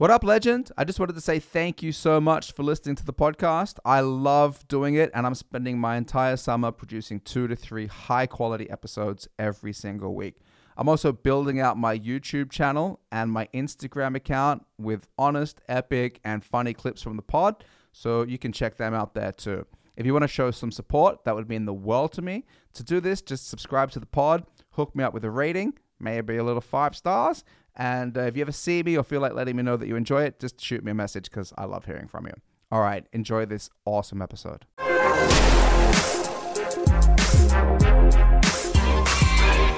What up, legend? I just wanted to say thank you so much for listening to the podcast. I love doing it, and I'm spending my entire summer producing two to three high quality episodes every single week. I'm also building out my YouTube channel and my Instagram account with honest, epic, and funny clips from the pod, so you can check them out there too. If you want to show some support, that would mean the world to me. To do this, just subscribe to the pod, hook me up with a rating, maybe a little five stars. And uh, if you ever see me or feel like letting me know that you enjoy it, just shoot me a message because I love hearing from you. All right, enjoy this awesome episode.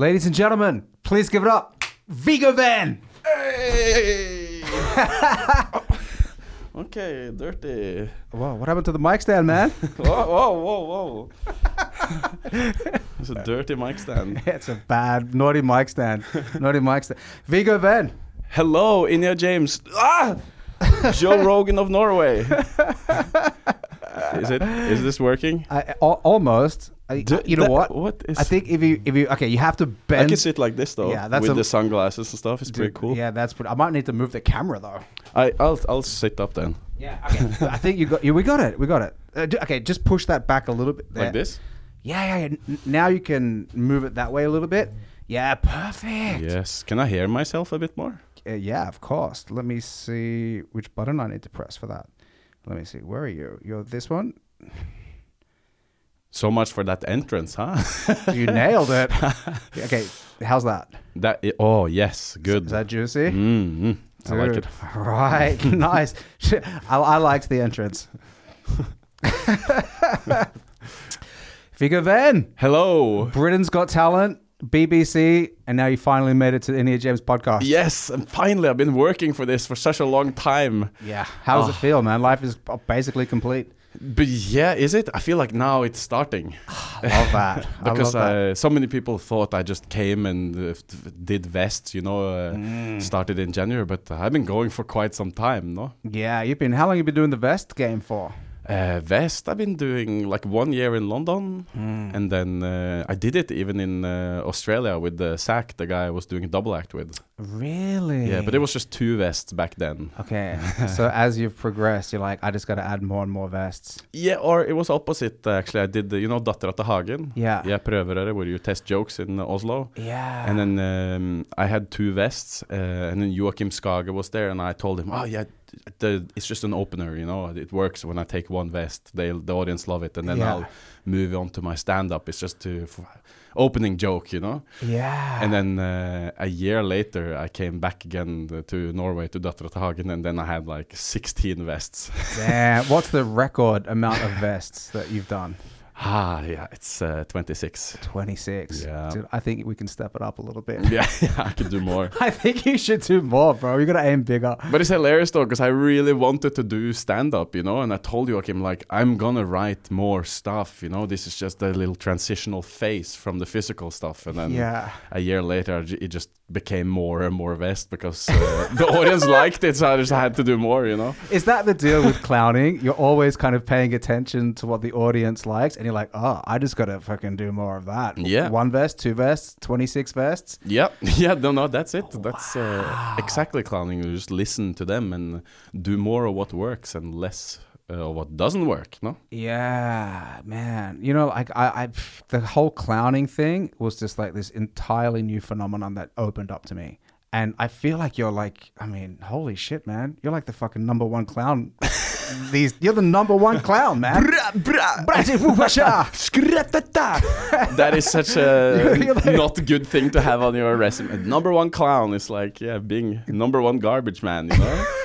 Ladies and gentlemen, please give it up. Viggo Venn. Hey! okay, dirty. Whoa, what happened to the mic stand, man? Whoa, whoa, whoa, whoa. it's a dirty mic stand. it's a bad, naughty mic stand. Naughty mic stand. Viggo Venn. Hello, Inya James. Ah! Joe Rogan of Norway. is it? Is this working? I, al- almost. I, Do- you know that- what? What is? I think if you if you okay, you have to bend. I can sit like this though. Yeah, that's with a- the sunglasses and stuff. It's pretty cool. Yeah, that's pretty. I might need to move the camera though. I I'll I'll sit up then. Yeah. Okay. I think you got. Yeah, we got it. We got it. Uh, okay, just push that back a little bit. There. Like this. Yeah, yeah. yeah. N- now you can move it that way a little bit. Yeah, perfect. Yes. Can I hear myself a bit more? Uh, yeah, of course. Let me see which button I need to press for that. Let me see. Where are you? You're this one. So much for that entrance, huh? You nailed it. okay, how's that? that. i- oh yes, good. Is that juicy? Mm, I like it. Dude, Right, nice. I, I liked the entrance. Viggo Venn, Hello. Britain's Got Talent, BBC, and now you finally made it to the India James podcast. Yes, and finally, I've been working for this for such a long time. Yeah. How does it Oh. feel, man? Life is basically complete. But yeah, is it? I feel like now it's starting I love that. I because love that. uh, so many people thought I just came and uh, did vests, you know, uh, Mm. started in January. But I've been going for quite some time, no? Yeah, you've been. How long have you been doing the vest game for? Uh, vest, I've been doing like one year in London, Mm. and then uh, I did it even in uh, Australia with the Zach, the guy I was doing a double act with. Really? Yeah, but it was just two vests back then. Okay. so as you've progressed, you're like, I just got to add more and more vests. Yeah, or it was opposite uh, actually. I did, the, you know, Dattera til Hagen. Yeah. Yeah, prøverøre, where you test jokes in Oslo. Yeah. And then um, I had two vests, uh, and then Joachim Skage was there, and I told him, "Oh yeah, the, it's just an opener, you know. It works when I take one vest. They the audience love it, and then Yeah. I'll move on to my stand-up. It's just to opening joke, you know. yeah. And then uh, a year later, I came back again uh, to Norway to Dattera til and then I had like 16 vests. Damn. What's the record amount of vests that you've done? Ah, yeah, it's uh, 26. 26. Yeah. Dude, I think we can step it up a little bit. yeah, yeah, I could do more. I think you should do more, bro. You got to aim bigger. But it's hilarious though, because I really wanted to do stand up, you know, and I told you, Joachim, like, I'm gonna write more stuff, you know, this is just a little transitional phase from the physical stuff. And then Yeah. a year later, it just became more and more vest because uh, the audience liked it, so I just had to do more, you know. Is that the deal with clowning? You're always kind of paying attention to what the audience likes, and you're like, oh, I just got to fucking do more of that. Yeah. One vest, two vests, 26 vests. Yep. yeah, no, no, that's it. That's uh, exactly clowning. You just listen to them and do more of what works and less uh, what doesn't work, no? Yeah, man. You know, like I, I, the whole clowning thing was just like this entirely new phenomenon that opened up to me. And I feel like you're like, I mean, holy shit, man. You're like the fucking number one clown. These, you're the number one clown, man. that is such a like- not good thing to have on your resume. Number one clown is like yeah, being number one garbage man. You know.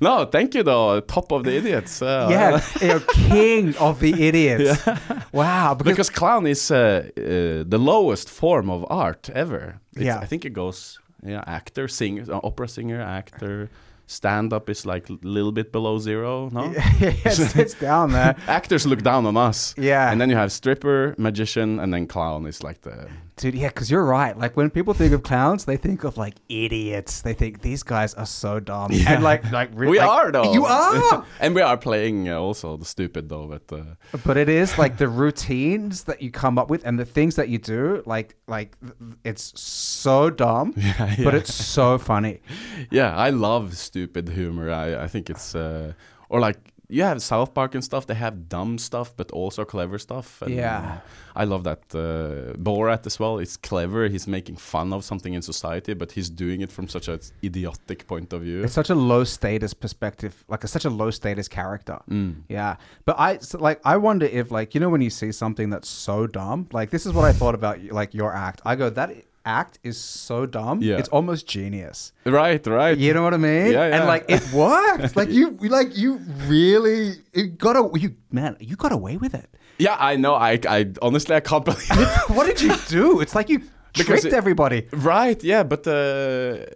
no, thank you though. Top of the idiots. Uh, yeah, you're king of the idiots. Wow. Because, because clown is uh, uh, the lowest form of art ever. It's, Yeah. I think it goes yeah, actor, singer, uh, opera singer, actor, stand up is like a little bit below zero. No, it's, it's down there. actors look down on us. Yeah. And then you have stripper, magician, and then clown is like the Dude, yeah, because you're right. Like when people think of clowns, they think of like idiots. They think these guys are so dumb. Yeah. And like, like re- we like- are though. You are. and we are playing uh, also the stupid though. But uh, but it is like the routines that you come up with and the things that you do. Like, like it's so dumb, yeah, but it's so funny. yeah, I love stupid humor. I I think it's uh, or like you have South Park and stuff. They have dumb stuff, but also clever stuff. And, Yeah. I love that. Uh, Borat as well. It's clever. He's making fun of something in society, but he's doing it from such an idiotic point of view. It's such a low status perspective, like a, such a low status character. Mm. Yeah, but I so, like I wonder if like you know when you see something that's so dumb, like this is what I thought about like your act. I go that act is so dumb. Yeah. it's almost genius. Right, right. You know what I mean? Yeah, yeah. And like it worked. like you, like you really it got a you man, you got away with it. Yeah, I know. I, I honestly, I can't believe it. what did you do? It's like you Because tricked it- everybody. Right, yeah, but uh,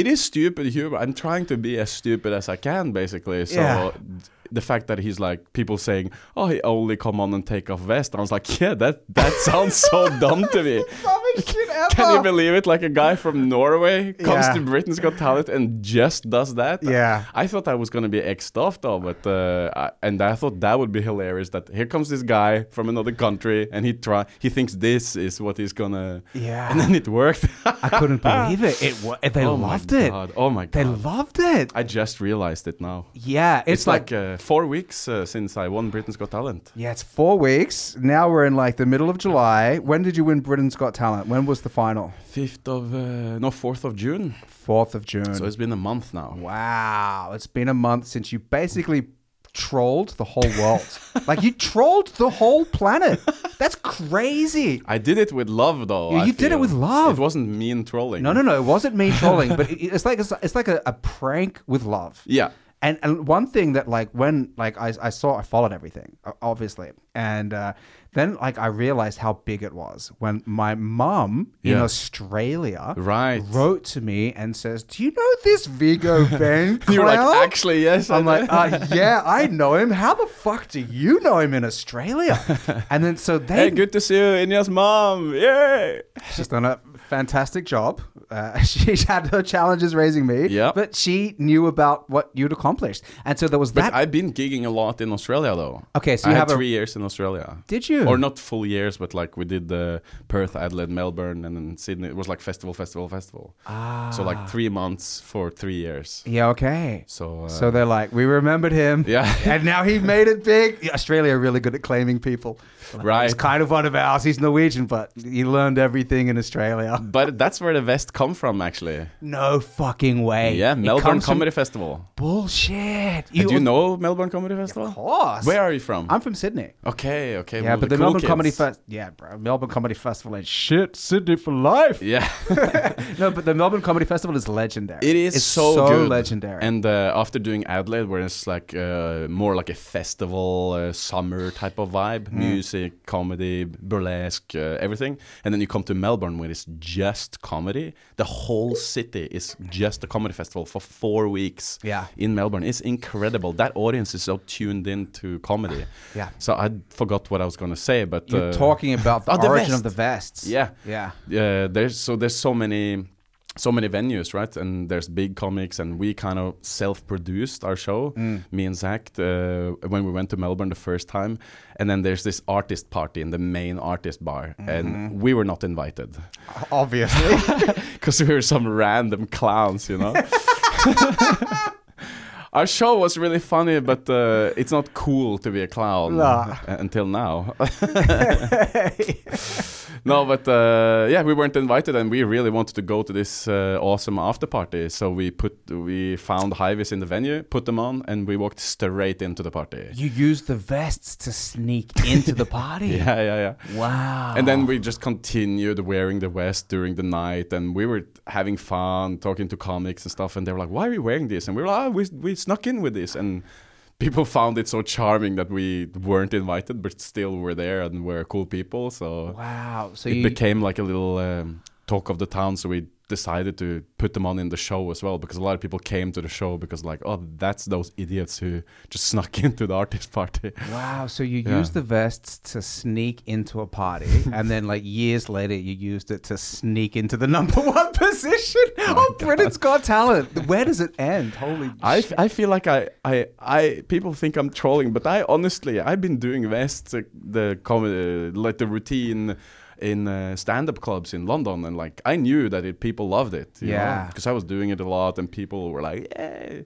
it is stupid humor. I'm trying to be as stupid as I can, basically. So Yeah. The fact that he's like people saying, "Oh, he only come on and take off vest," I was like, "Yeah, that that sounds so dumb to me." Can you believe it? Like a guy from Norway comes Yeah. to Britain's Got Talent and just does that. Yeah. I thought I was gonna be exed off though, but uh, I, and I thought that would be hilarious. That here comes this guy from another country, and he try he thinks this is what he's gonna, Yeah. and then it worked. I couldn't believe it. It wa- they oh loved it. Oh my god! They loved it. I just realized it now. yeah, It's, it's, like, uh, four weeks uh, since I won Britain's Got Talent. Yeah, it's four weeks. Now we're in like the middle of July. When did you win Britain's Got Talent? When was the final? Fifth of uh, no fourth of June. Fourth of June. So it's been a month now. wow, it's been a month since you basically trolled the whole world. like you trolled the whole planet. That's crazy. I did it with love, though. You- you did it with love. It wasn't mean trolling. No, no, no. It wasn't me trolling, but it, it's like it's, it's like a, a prank with love. Yeah. And and one thing that like when like I, I saw I followed everything obviously and uh, then like I realized how big it was when my mum in Australia Right. wrote to me and says, "Do you know this Viggo Venn? You were like, actually, yes. I I'm like, know." uh, yeah, I know him. How the fuck do you know him in Australia? And then so they hey, good to see you, Inya's mom. Yay! She's done a fantastic job. Uh, she's had her challenges raising me, Yep. but she knew about what you'd accomplished, and so there was But that. I've been gigging a lot in Australia, though. okay, so I you had have a. three years in Australia. Did you? Or not full years, but like we did the Perth, Adelaide, Melbourne, and then Sydney. It was like festival, festival, festival. Ah. So like three months for three years. Yeah. Okay. So uh, So they're like, we remembered him. yeah, And now he made it big. Australia are really good at claiming people. Like, Right. He's kind of one of ours. He's Norwegian, but he learned everything in Australia. But that's where the vest come from, actually. No fucking way. Yeah, Melbourne comes from- Comedy Festival. Bullshit. Do you know Melbourne Comedy Festival? Of course. Where are you from? I'm from Sydney. okay, okay. Yeah, well, but the, cool Melbourne kids. Comedy Fest. Yeah, bro. Melbourne Comedy Festival ain't shit. Sydney for life. Yeah, no, but the Melbourne Comedy Festival is legendary. it is It's so, good. legendary. And uh, after doing Adelaide, where it's like uh, more like a festival, uh, summer type of vibe, Mm. music, comedy, burlesque, uh, everything, and then you come to Melbourne, where it's just comedy. The whole city is just a comedy festival for four weeks. Yeah. in Melbourne, it's incredible. That audience is so tuned into comedy. yeah. So I forgot what I was gonna say, but You're uh, talking about the oh, the origin vest. of the vests. Yeah. Yeah. uh, there's so there's so many so many venues right and there's big comics and we kind of self-produced our show Mm. me and zach uh, when we went to melbourne the first time and then there's this artist party in the main artist bar Mm-hmm. and we were not invited Obviously. because we were some random clowns you know Our show was really funny, but uh, it's not cool to be a clown Nah. until now. no, but uh, yeah, we weren't invited, and we really wanted to go to this uh, awesome after party. So we put we found Hivis in the venue, put them on, and we walked straight into the party. you used the vests to sneak into the party. Yeah, yeah, yeah. Wow. And then we just continued wearing the vest during the night, and we were having fun, talking to comics and stuff. And they were like, "Why are you wearing this?" And we were like, oh, "We we snuck in with this." And people found it so charming that we weren't invited, but still were there and were cool people. So Wow. So it you became like a little um, talk of the town. So we decided to put them on in the show as well because a lot of people came to the show because like oh that's those idiots who just snuck into the artist party Wow. So you Yeah. used the vests to sneak into a party, and then like years later, you used it to sneak into the number one position of Britain's Got Talent. Where does it end? Holy I, shit. f- I feel like I, I I people think I'm trolling, but I honestly I've been doing West uh, the comedy like the routine in uh, stand-up clubs in London, and like I knew that it, people loved it. Yeah. because I was doing it a lot, and people were like, yeah.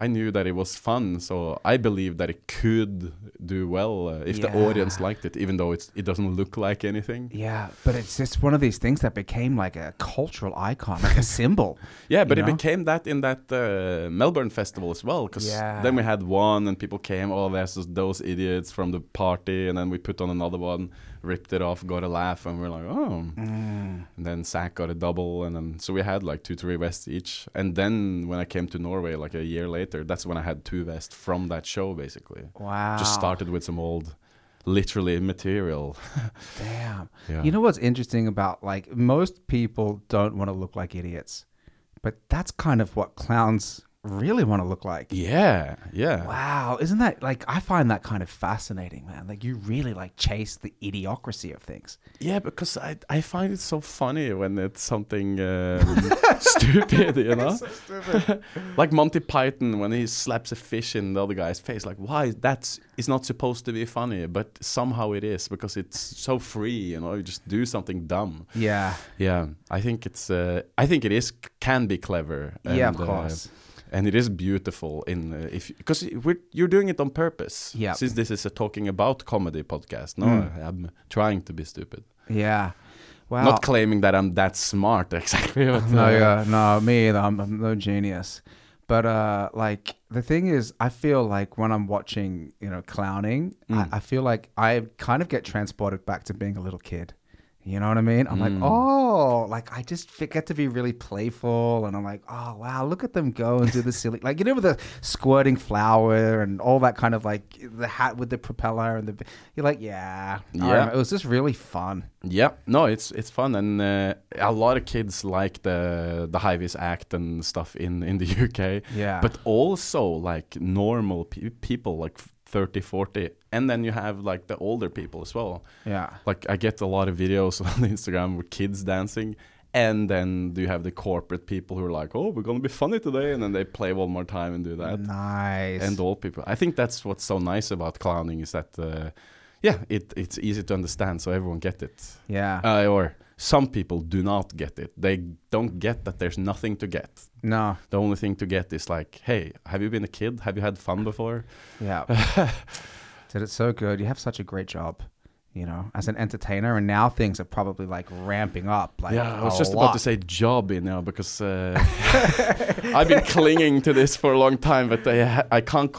I knew that it was fun, so I believed that it could do well uh, if the audience liked it, even though it's it doesn't look like anything. Yeah, but it's just one of these things that became like a cultural icon, like a symbol. Yeah, but You it became that in that uh, Melbourne festival as well. Because Yeah. then we had one, and people came. Oh, there's just those idiots from the party, and then we put on another one, ripped it off, got a laugh, and we're like, oh. Mm. And then Zach got a double, and then so we had like two, three vests each. And then when I came to Norway, like a year later, that's when I had two vests from that show, basically. Wow. Just started with some old, literally material. Damn. Yeah. You know what's interesting about like most people don't want to look like idiots, but that's kind of what clowns really want to look like. yeah, yeah. Wow, isn't that like I find that kind of fascinating, man? Like you really like chase the idiocracy of things. Yeah, because I I find it so funny when it's something um, stupid, you know. like Monty Python when he slaps a fish in the other guy's face. Like, why? That's it's not supposed to be funny, but somehow it is because it's so free, you know. You just do something dumb. Yeah. Yeah, I think it's. Uh, I think it is can be clever. yeah, of and, uh, course. And it is beautiful in uh, if because you're doing it on purpose. Yeah. Since this is a talking about comedy podcast, no, Mm. I'm trying to be stupid. yeah. Wow. Not claiming that I'm that smart exactly. But, no, uh, yeah, no, me either. I'm, I'm no genius. But uh, like the thing is, I feel like when I'm watching, you know, clowning, Mm. I, I feel like I kind of get transported back to being a little kid. You know what I mean? I'm like, Mm. oh, like I just get to be really playful, and I'm like, oh wow, look at them go and do the silly, like you know, with the squirting flower and all that kind of like the hat with the propeller and the. You're like, yeah, Yeah. It was just really fun. Yeah, no, it's it's fun, and uh, a lot of kids like the the high vis act and stuff in in the UK. Yeah, But also like normal pe- people, like 30, 40, and then you have like the older people as well. yeah, Like I get a lot of videos on Instagram with kids dancing. And then do you have the corporate people who are like, "Oh, we're gonna be funny today," and then they play one more time and do that. nice. and old people. I think that's what's so nice about clowning is that, uh, yeah, it it's easy to understand, so everyone get it. yeah, Uh, or some people do not get it. They don't get that there's nothing to get. no, The only thing to get is like, hey, have you been a kid? Have you had fun before? Yeah. Did it so good. You have such a great job, you know, as an entertainer. And now things are probably like ramping up. Like, yeah, I was just lot. about to say job you know because uh, I've been clinging to this for a long time, but I I can't.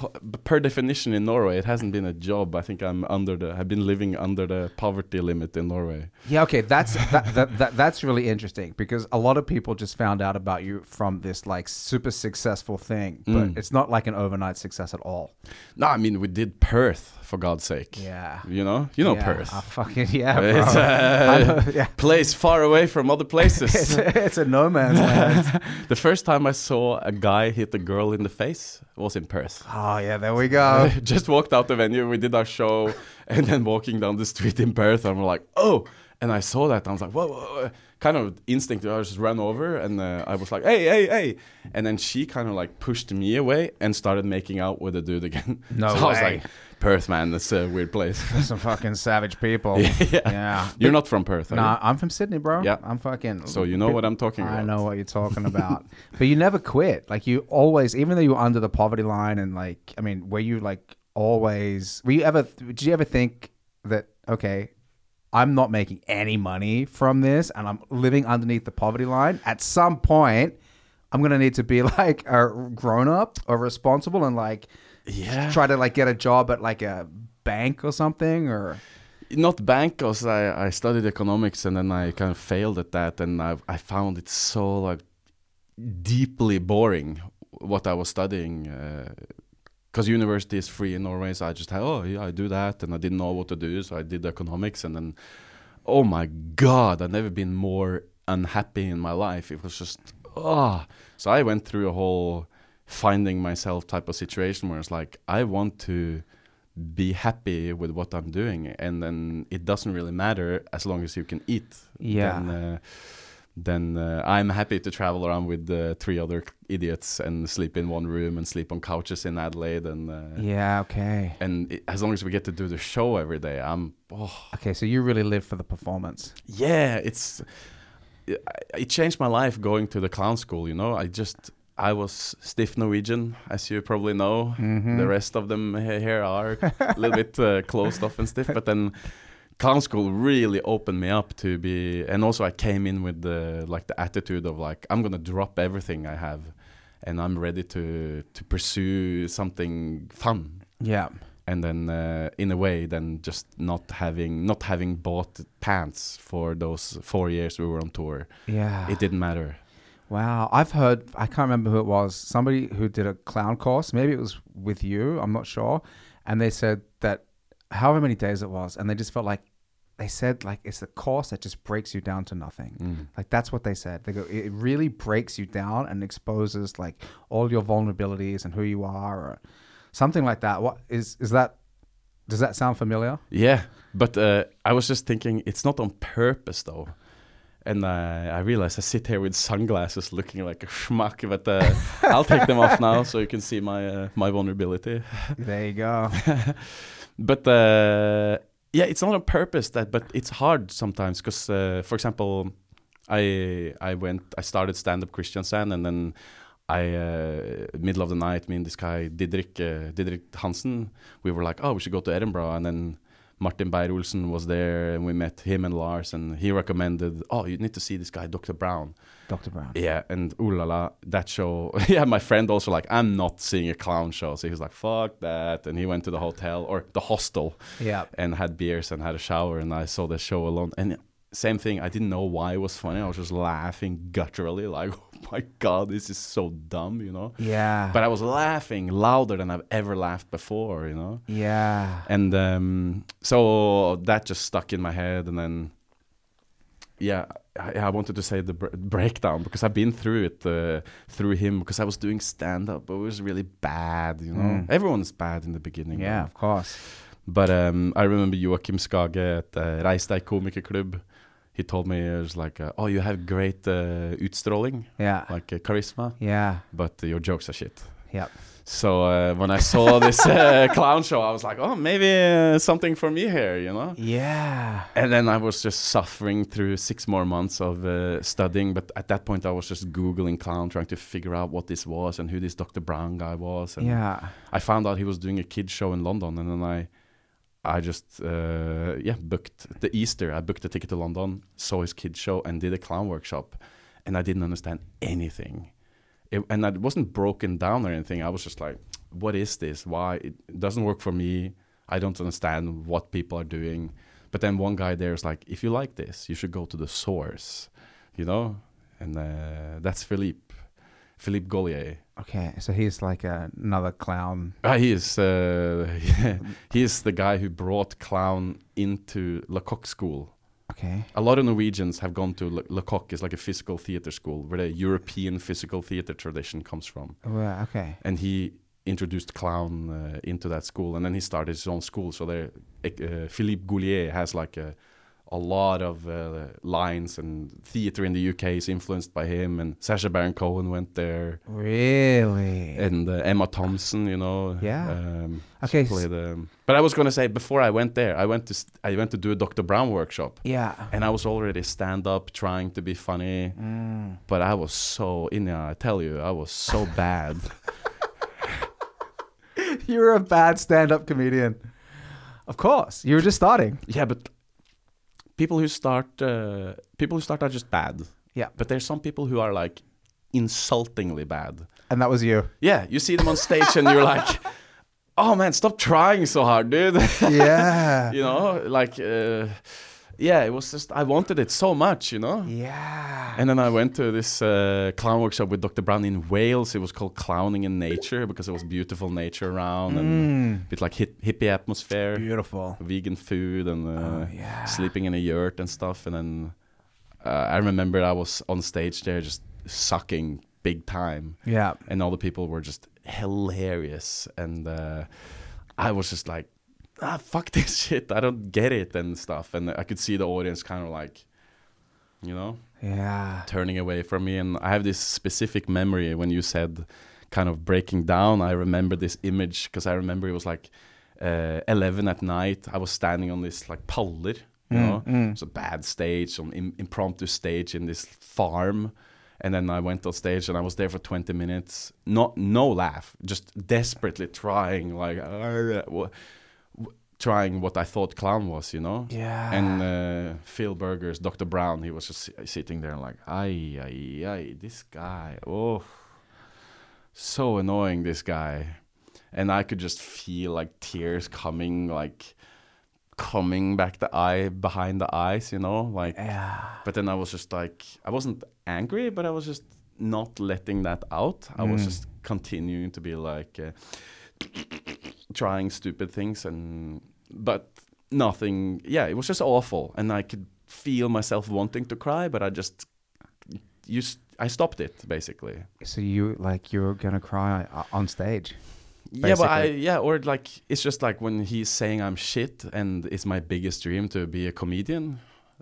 Per definition in Norway, it hasn't been a job. I think I'm under the. I've been living under the poverty limit in Norway. Yeah, okay, that's that, that, that that's really interesting because a lot of people just found out about you from this like super successful thing, but Mm. it's not like an overnight success at all. No, I mean we did Perth for God's sake. Yeah. You know, you know yeah, Perth. I fucking yeah, bro. It's, know, yeah. place far away from other It's places. a, it's a no man's land. the first time I saw a guy hit a girl in the face was in Perth. Oh yeah, there we go. Just walked out the venue, we did our show, and then walking down the street in Perth, and we're like, oh! And I saw that, and I was like, whoa, whoa, whoa. kind of instinctively, I just ran over, and uh, I was like, hey, hey, hey! And then she kind of like pushed me away and started making out with the dude again. No so I was way. like, Perth, man, that's a weird place. Some fucking savage people. yeah. Yeah. You're not from Perth, Nah, I'm from Sydney, bro. Yeah. I'm fucking. So you know what I'm talking about. I know what you're talking about. but you never quit. Like you always, even though you were under the poverty line, and like, I mean, were you like always? Were you ever? Did you ever think that okay, I'm not making any money from this, and I'm living underneath the poverty line? At some point, I'm gonna need to be like a grown up or responsible, and like Yeah. try to like get a job at like a bank or something, or not bank because I, I studied economics and then I kind of failed at that and I, I found it so like deeply boring what I was studying uh, because university is free in Norway so I just had oh yeah I do that and I didn't know what to do so I did economics and then oh my god I've never been more unhappy in my life. It was just oh. So I went through a whole finding myself type of situation where it's like I want to be happy with what I'm doing, and then it doesn't really matter as long as you can eat. Yeah. Then, uh, then uh, I'm happy to travel around with uh, three other idiots and sleep in one room and sleep on couches in Adelaide and uh, Yeah. Okay. and it, as long as we get to do the show every day, I'm oh Okay. So you really live for the performance. yeah, it's it, it changed my life going to the clown school. You know, I just I was stiff Norwegian, as you probably know. Mm-hmm. The rest of them here are a little bit uh, closed off and stiff, but then clown school really opened me up to be, and also I came in with the like the attitude of like I'm gonna drop everything I have, and I'm ready to to pursue something fun Yeah. and then uh, in a way then just not having not having bought pants for those four years we were on tour Yeah. it didn't matter Wow, I've heard. I can't remember who it was. Somebody who did a clown course. Maybe it was with you. I'm not sure. And they said that however many days it was, and they just felt like they said like it's a course that just breaks you down to nothing. Mm. Like that's what they said. They go, it really breaks you down and exposes like all your vulnerabilities and who you are, or something like that. What is is that? Does that sound familiar? yeah but uh, i was just thinking it's not on purpose though and uh, i realized i sit here with sunglasses looking like a schmuck but uh, i'll take them off now so you can see my uh, my vulnerability There you go. but uh, yeah, it's not on purpose that, but it's hard sometimes because, uh, for example, I I went I started stand up Christian Kristiansand and then I uh, middle of the night me and this guy Didrik uh, Didrik Hansen we were like oh we should go to Edinburgh and then Martin Beyer-Olsen was there and we met him and Lars and he recommended oh you need to see this guy Dr. Brown Dr. Brown. yeah, and ooh la la, that show. yeah, my friend also like, I'm not seeing a clown show. So he was like, fuck that. And he went to the hotel or the hostel Yeah. and had beers and had a shower. And I saw the show alone. And same thing, I didn't know why it was funny. I was just laughing gutturally, like, oh my God, this is so dumb, you know? Yeah. But I was laughing louder than I've ever laughed before, you know? yeah. And um, so that just stuck in my head. And then, yeah, I, I wanted to say the br- breakdown because I've been through it uh, through him because I was doing stand up, but it was really bad, you know. Mm. Everyone's bad in the beginning. Yeah, of course. But um, I remember Joachim Skage at uh, Reis deg komikerklubb. He told me it was like, uh, oh, you have great uh, utstråling, Yeah. like uh, charisma, Yeah. but your jokes are shit. Yep. So uh, when I saw this uh, clown show, I was like, oh, maybe uh, something for me here, you know. Yeah. And then I was just suffering through six more months of uh, studying. But at that point, I was just Googling clown, trying to figure out what this was and who this Dr. Brown guy was. And Yeah. I found out he was doing a kid show in London. And then I, I just, uh, yeah, booked the Easter. I booked a ticket to London, saw his kid show, and did a clown workshop. And I didn't understand anything. It, and it wasn't broken down or anything. I was just like, what is this? Why? It doesn't work for me. I don't understand what people are doing. But then one guy there is like, if you like this, you should go to the source, you know? And uh, that's Philippe, Philippe Gaulier. Okay. So he's like a, another clown. Ah, he is uh, he is the guy who brought clown into Lecoq School. Okay. A lot of Norwegians have gone to Le, Lecoq, is like a physical theater school where the European physical theater tradition comes from. Well, okay. And he introduced clown uh, into that school, and then he started his own school. So there, uh, Philippe Gaulier has like a a lot of uh, lines, and theater in the UK is influenced by him. And Sacha Baron Cohen went there, Really? and uh, Emma Thompson, you know. Yeah. Um, Okay, played, um, but I was gonna say before I went there, I went to st- I went to do a Dr. Brown workshop, yeah. and I was already stand up, trying to be funny, Mm. but I was so in. I tell you, I was so bad. You're a bad stand-up comedian. Of course. You were just starting. yeah, but people who start uh, people who start are just bad. Yeah. But there's some people who are like insultingly bad. And that was you. Yeah, you see them on stage and you're like, "Oh man, stop trying so hard, dude." Yeah. you know, like uh, yeah, it was just I wanted it so much, you know. yeah. And then I went to this uh, clown workshop with Dr. Brown in Wales. It was called Clowning in Nature because there was beautiful nature around and Mm. a bit like hip, hippie atmosphere, Beautiful. vegan food and uh, Oh, yeah. sleeping in a yurt and stuff. And then uh, I remember I was on stage there just sucking big time, Yeah. and all the people were just hilarious, and uh, I was just like, ah, fuck this shit, I don't get it and stuff, and I could see the audience kind of like, you know, Yeah. turning away from me, and I have this specific memory when you said kind of breaking down. I remember this image because I remember it was like uh, 11 at night. I was standing on this like paller, you Mm, know, mm. it's a bad stage, some Im- impromptu stage in this farm. And then I went on stage and I was there for 20 minutes. Not no laugh, just desperately trying like uh, trying what I thought clown was, you know. Yeah. And uh, Phil Burgers, Dr. Brown, he was just sitting there like, ay, ay, ay, this guy, oh, so annoying, this guy. And I could just feel like tears coming, like coming back the eye behind the eyes, you know, like. yeah. But then I was just like, I wasn't angry, but I was just not letting that out. I was Mm. just continuing to be like, uh, trying stupid things, and but nothing. Yeah, it was just awful, and I could feel myself wanting to cry, but I just, you, I stopped it basically. So you like you're gonna cry uh, on stage? Yeah, but I yeah, or like it's just like when he's saying I'm shit, and it's my biggest dream to be a comedian.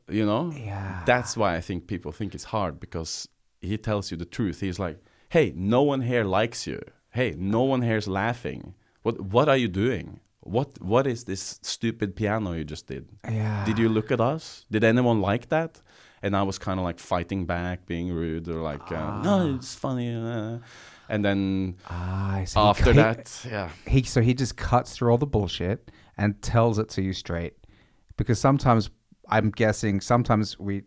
You know, Yeah. that's why I think people think it's hard because he tells you the truth. He's like, "Hey, no one here likes you. Hey, no one here is laughing. What what are you doing? What what is this stupid piano you just did? Yeah. Did you look at us? Did anyone like that?" And I was kind of like fighting back, being rude, or like, uh, "No, it's funny." Uh. And then Ah, so after he- that, yeah, he so he just cuts through all the bullshit and tells it to you straight because sometimes i'm guessing sometimes we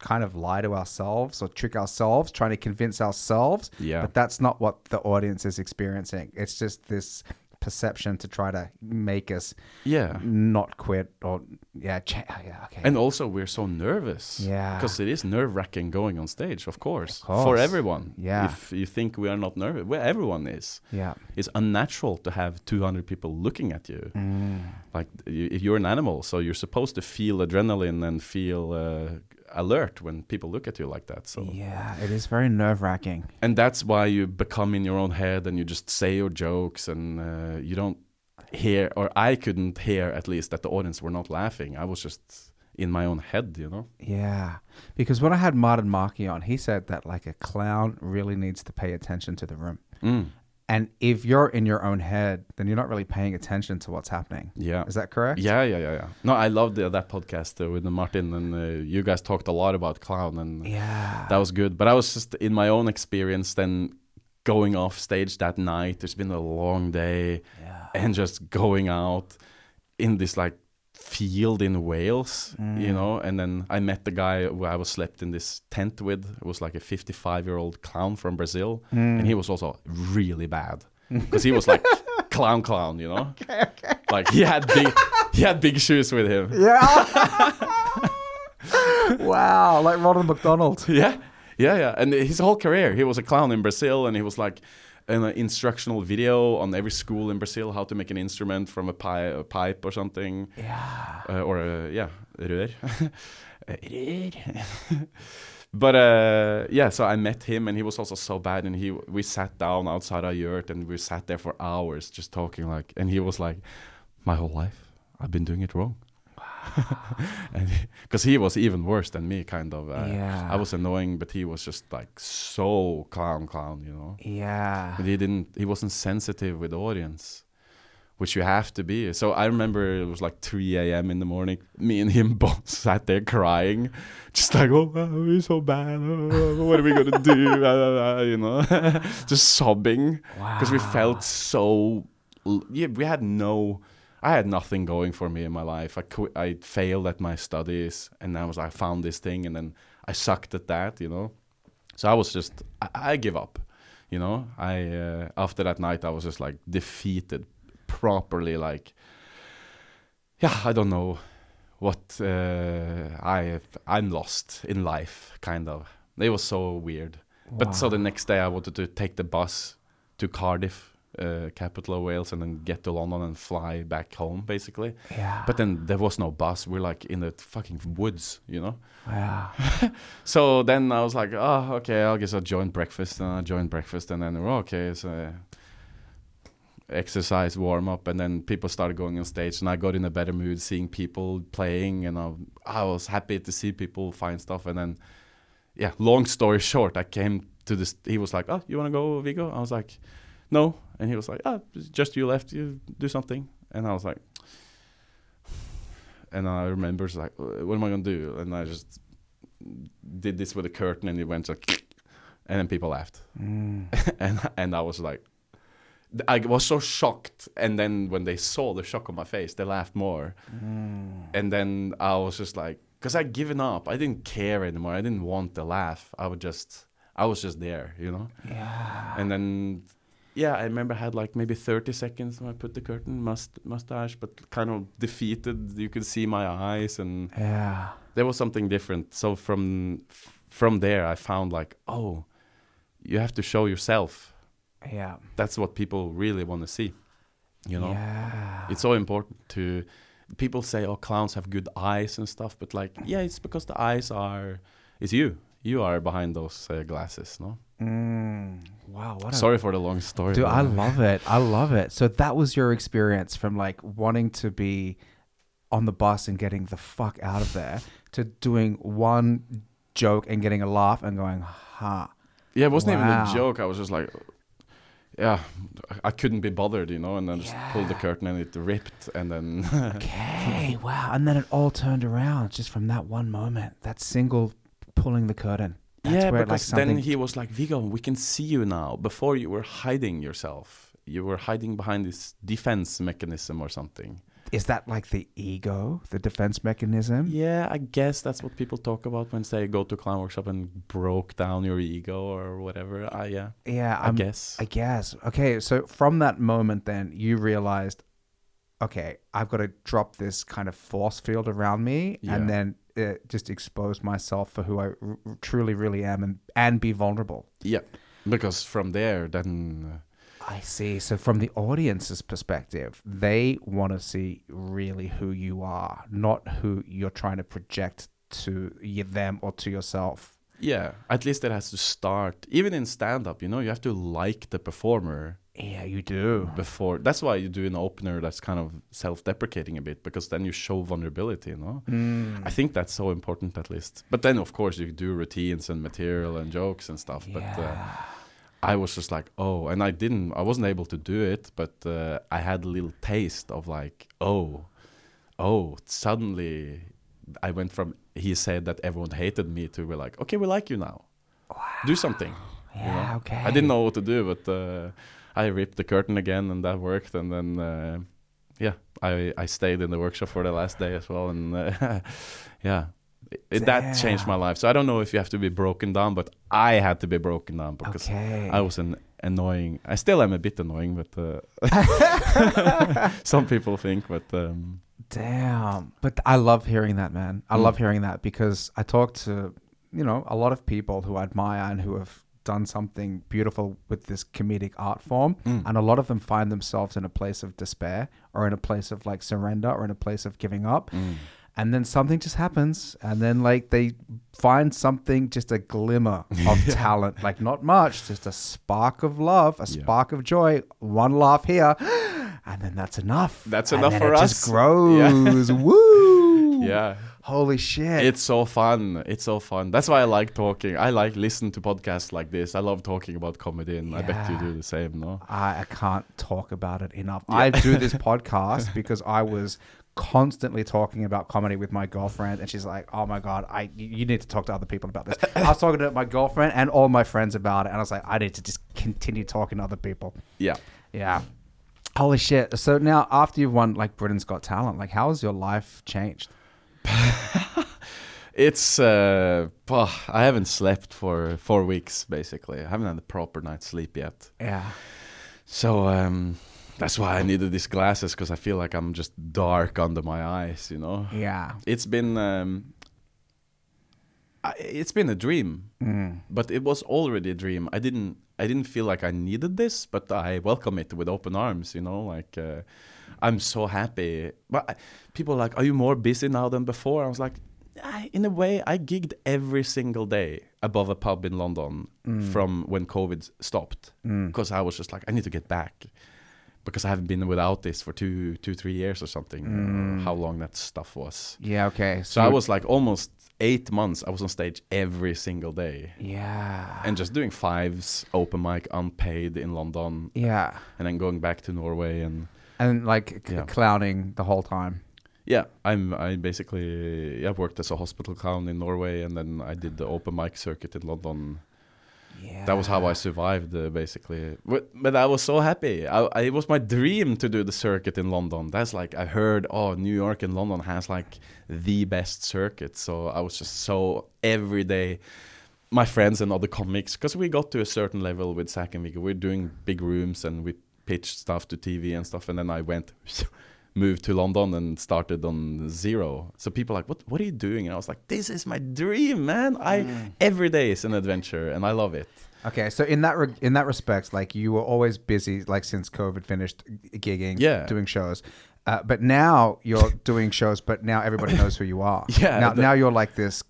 kind of lie to ourselves or trick ourselves trying to convince ourselves Yeah. but that's not what the audience is experiencing it's just this perception to try to make us yeah. not quit or yeah cha- yeah okay And also, we're so nervous. Yeah. Because it is nerve wracking going on stage, of course. Of course. For everyone. Yeah. If you think we are not nervous, well, everyone is. yeah It's unnatural to have 200 people looking at you. Mm. Like, you, if you're an animal, so you're supposed to feel adrenaline and feel uh, alert when people look at you like that. So, yeah it is very nerve-wracking and that's why you become in your own head and you just say your jokes and uh, you don't hear, or I couldn't hear at least that the audience were not laughing. I was just in my own head, you know. Yeah, because when I had Martin Markey on, he said that like a clown really needs to pay attention to the room. Mm. And if you're in your own head, then you're not really paying attention to what's happening. Yeah. Is that correct? Yeah, yeah, yeah, yeah. No, I loved uh, that podcast uh, with Martin, and uh, you guys talked a lot about clown, and Yeah. that was good. But I was just in my own experience then going off stage that night. There's been a long day, Yeah. and just going out in this like field in Wales, you Mm. know. And then I met the guy who I was slept in this tent with. It was like a 55 year old clown from Brazil, Mm. and he was also really bad because he was like clown, clown, you know. Like he had big, he had big shoes with him. Yeah. wow, like Ronald McDonald. yeah, yeah, yeah. And his whole career, he was a clown in Brazil, and he was like an instructional video on every school in Brazil how to make an instrument from a, pi- a pipe or something, Yeah. uh, or a, yeah, rør. rør. but uh, yeah, so I met him, and he was also so bad, and he we sat down outside our yurt, and we sat there for hours just talking like, and he was like, my whole life I've been doing it wrong. And because he was even worse than me, kind of. Uh, Yeah. I was annoying, but he was just like so clown, clown, you know. Yeah. But he didn't. He wasn't sensitive with the audience, which you have to be. So I remember it was like 3 a.m. in the morning. Me and him both sat there crying, just like, "Oh, we're so bad. Oh, what are we gonna do?" Ah, ah, ah," you know, just sobbing because we felt so. Yeah, we had no. I had nothing going for me in my life. I quit, I failed at my studies, and I was I found this thing, and then I sucked at that, you know. So I was just I, I give up, you know. I uh, after that night I was just like defeated, properly like. Yeah, I don't know what uh, I I'm lost in life, kind of. It was so weird. But so the next day I wanted to take the bus to Cardiff uh, capital of Wales, and then get to London and fly back home, basically. Yeah. But then there was no bus. We're like in the fucking woods, you know. yeah. So then I was like, oh, okay, I guess I joined breakfast, and I joined breakfast, and then we're okay. So exercise, warm up, and then people started going on stage, and I got in a better mood seeing people playing, and I, I was happy to see people find stuff, and then yeah. Long story short, I came to this. He was like, oh, you want to go, Viggo? I was like, no, and he was like, oh, just you left, you do something, and I was like. And I remember, it's like, what am I gonna do? And I just did this with a curtain and it went like and then people laughed Mm. and and I was like I was so shocked and then when they saw the shock on my face they laughed more Mm. and then I was just like because I'd given up I didn't care anymore I didn't want the laugh I would just I was just there you know Yeah. and then yeah I remember I had like maybe 30 seconds when I put the curtain must mustache but kind of defeated you could see my eyes and Yeah. there was something different. So from from there, I found like, oh, you have to show yourself. Yeah. That's what people really want to see. You know, Yeah. it's so important to. People say, oh, clowns have good eyes and stuff, but like, yeah, it's because the eyes are. It's you. You are behind those uh, glasses, no? Mm. Wow. What a Sorry for the long story. Dude, I love it. I love it. So that was your experience from like wanting to be on the bus and getting the fuck out of there to doing one joke and getting a laugh and going, ha. Yeah, it wasn't even a joke. I was just like, yeah, I couldn't be bothered, you know, and then just pulled the curtain and it ripped, and then Okay. Wow. And then it all turned around just from that one moment, that single pulling the curtain. Yeah, where, like, because then he was like, Viggo, we can see you now. Before you were hiding yourself. You were hiding behind this defense mechanism or something. Is that like the ego, the defense mechanism? Yeah, I guess that's what people talk about when they go to clown workshop and broke down your ego or whatever. I yeah, Yeah. I I'm- guess. I guess. Okay, so from that moment, then you realized, okay, I've got to drop this kind of force field around me, Yeah. and then uh, just expose myself for who I r- truly, really am, and and be vulnerable. yeah, because from there, then uh, I see. So from the audience's perspective, they want to see really who you are, not who you're trying to project to them or to yourself. yeah, at least it has to start. Even in stand up, you know, you have to like the performer Yeah, you do. before. That's why you do an opener that's kind of self-deprecating a bit because then you show vulnerability, you know. Mm. I think that's so important at least. But then of course you do routines and material and jokes and stuff. But uh, I was just like, oh, and I didn't, I wasn't able to do it, but uh, I had a little taste of like, oh, oh, suddenly I went from he said that everyone hated me to be like, okay, we like you now. Do something. you Yeah, know? okay. I didn't know what to do, but uh, I ripped the curtain again, and that worked. And then, uh, yeah, I I stayed in the workshop for the last day as well, and uh, yeah, it, that changed my life. So I don't know if you have to be broken down, but I had to be broken down because Okay. I was an annoying. I still am a bit annoying, but uh, some people think, but um, Damn. But I love hearing that, man. I Mm. love hearing that because I talk to, you know, a lot of people who I admire and who have done something beautiful with this comedic art form. Mm. And a lot of them find themselves in a place of despair or in a place of like surrender or in a place of giving up. mm, And then something just happens. And then like they find something, just a glimmer of talent. Like not much, just a spark of love, a Yeah. spark of joy, one laugh here. And then that's enough. That's And enough for it us. Just grows. Woo! yeah. Holy shit. It's so fun. It's so fun. That's why I like talking. I like listen to podcasts like this. I love talking about comedy, and I bet you do the same. No. I, I can't talk about it enough. I do this podcast because I was constantly talking about comedy with my girlfriend, and she's like, "Oh my god, I you you need to talk to other people about this." I was talking to my girlfriend and all my friends about it, and I was like, "I need to just continue talking to other people." Yeah. Yeah. Holy shit! So now, after you've won like Britain's Got Talent, like how has your life changed? It's uh, bah, I haven't slept for four weeks basically. I haven't had a proper night's sleep yet. Yeah. So um, that's why I needed these glasses because I feel like I'm just dark under my eyes. You know. Yeah. It's been um, it's been a dream, but it was already a dream. I didn't I didn't feel like I needed this, but I welcome it with open arms. You know, like uh, I'm so happy. But people are like, are you more busy now than before? I was like, in a way, I gigged every single day above a pub in London mm. from when COVID stopped mm. because I was just like, I need to get back because I haven't been without this for two, two, three years or something. uh, mm. how long that stuff was. Yeah. Okay. So I was like almost eight months. I was on stage every single day Yeah. and just doing fives, open mic, unpaid in London, yeah. and then going back to Norway and And like c- Yeah. clowning the whole time. yeah, I'm I basically yeah worked as a hospital clown in Norway and then I did the open mic circuit in London. Yeah. That was how I survived uh, basically. But, but I was so happy. I, I, it was my dream to do the circuit in London. That's like I heard oh New York and London has like the best circuit. So I was just so every day my friends and other comics because we got to a certain level with Zach and Viggo. We're doing big rooms and we pitched stuff to TV and stuff. And then I went, moved to London and started on zero. So people are like, what What are you doing? And I was like, this is my dream, man. I every day is an adventure and I love it. Okay, so in that re- in that respect, like you were always busy, like since COVID finished gigging, Yeah. doing shows. Uh, but now you're doing shows, but now everybody knows who you are. Yeah, Now, the- now you're like this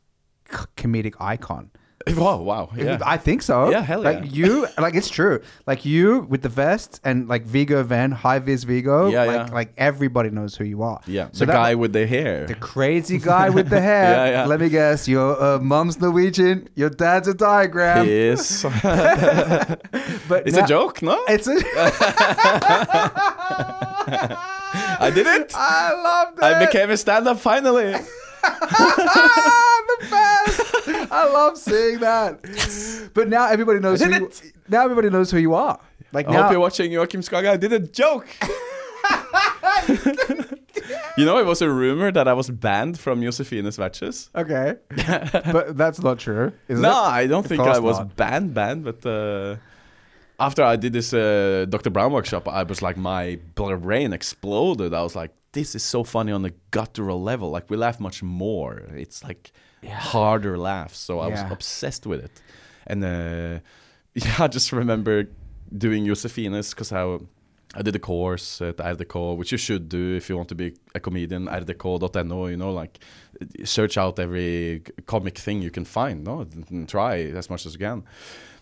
c- comedic icon. Wow, wow, yeah. I think so. Yeah, hell yeah. like you, like it's true. Like you with the vest and like Viggo Venn, high vis Viggo. Yeah, like, yeah. like everybody knows who you are. yeah, So the that- guy with the hair. The crazy guy with the hair. Yeah, yeah. Let me guess. Your uh, mom's Norwegian. Your dad's a diagram. yes, But it's now- a joke, no? It's a. I did it. I loved it. I became a stand-up finally. the best. I love seeing that. But now everybody knows who you, now everybody knows who you are. Like I now, hope you're watching Joachim Skaga. I did a joke. you know, it was a rumor that I was banned from Josefines Vertshus. okay, but that's not true. Is No, it? I don't Of think I was not. banned, banned, but uh, after I did this uh, Dr. Brown workshop, I was like, my brain exploded. I was like, this is so funny on a guttural level. Like, we laugh much more. It's like harder laughs. So I was obsessed with it. And uh, yeah, I just remember doing Josefines because I. I did a course at RDK, which you should do if you want to be a comedian. RDK.no, you know, like search out every comic thing you can find, no, try as much as you can.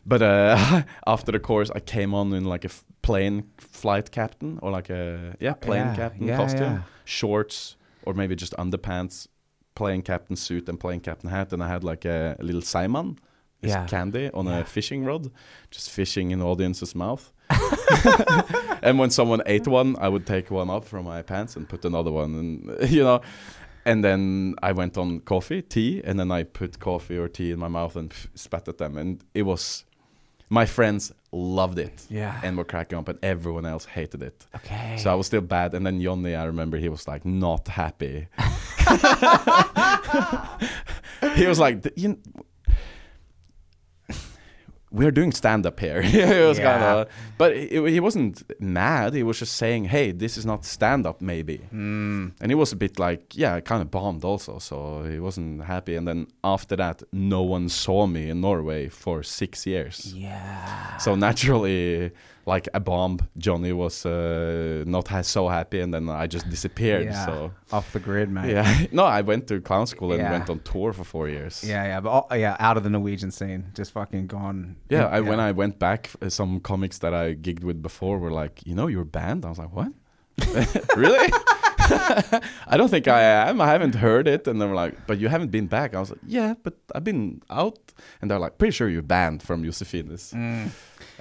But uh, after the course, I came on in like a plane flight captain or like a yeah plane Yeah, captain yeah, costume, yeah. shorts or maybe just underpants, plane captain suit and playing captain hat, and I had like a, a little Simon. Yeah. candy on Yeah. a fishing rod, just fishing in the audience's mouth. and when someone ate one, I would take one up from my pants and put another one, and you know. And then I went on coffee, tea, and then I put coffee or tea in my mouth and spat at them, and it was. My friends loved it Yeah. and were cracking up, and everyone else hated it. okay. So I was still bad. And then Johnny, I remember he was like not happy. he was like, "D- you, we're doing stand up here. he was Yeah. kind of, but he, he wasn't mad. He was just saying, hey, this is not stand up, maybe. Mm. And he was a bit like, yeah, kind of bombed also. So he wasn't happy. And then after that, no one saw me in Norway for six years. Yeah. So naturally, like a bomb, Johnny was uh, not ha- so happy, and then I just disappeared. Yeah. So Off the grid, man. yeah, no, I went to clown school and Yeah. went on tour for four years. Yeah, yeah, but all, yeah, out of the Norwegian scene, just fucking gone. yeah. I, When I went back, uh, some comics that I gigged with before were like, you know, you're banned. I was like, what? really? I don't think I am. I haven't heard it. And they were like, but you haven't been back. I was like, yeah, but I've been out. And they're like, pretty sure you're banned from Josefines. Mm.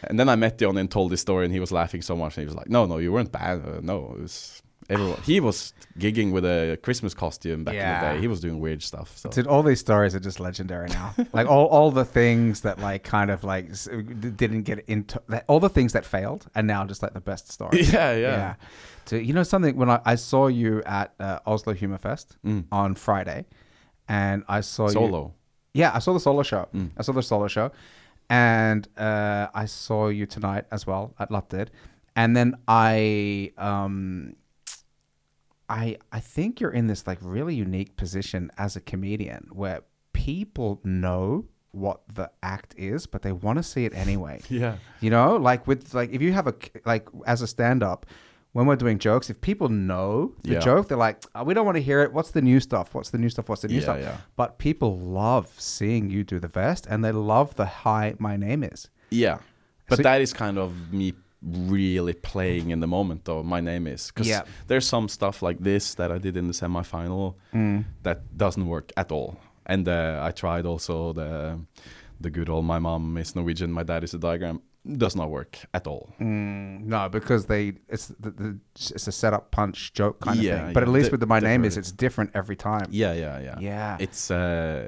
And then I met John and told this story, and he was laughing so much. And he was like, "No, no, you weren't banned. Uh, no, it was everyone." He was gigging with a Christmas costume back in the day. He was doing weird stuff. So Dude, all these stories are just legendary now. like all, all the things that like kind of like didn't get into that, all the things that failed and now just like the best stories. yeah, yeah, So you know something when I, I saw you at uh, Oslo Humor Fest Mm. on Friday, and I saw you. Solo. Yeah, I saw the solo show. Mm. I saw the solo show, and uh, I saw you tonight as well at Latter. And then I, um, I, I think you're in this like really unique position as a comedian where people know what the act is, but they want to see it anyway. Yeah. You know, like with like if you have a like as a stand up, when we're doing jokes, if people know the Yeah. joke, they're like, oh, we don't want to hear it. What's the new stuff? What's the new stuff? What's the new Yeah, stuff? yeah. But people love seeing you do the vest, and they love the hi, my name is. Yeah. But So- that is kind of me really playing in the moment though my name is because Yeah. there's some stuff like this that i did in the semifinal Mm. that doesn't work at all and uh, i tried also the the good old my mom is norwegian my dad is a diagram does not work at all Mm, no, because they it's the, the it's a setup punch joke kind of thing. But yeah, at least with the my name is, it's different every time. yeah yeah yeah Yeah. it's uh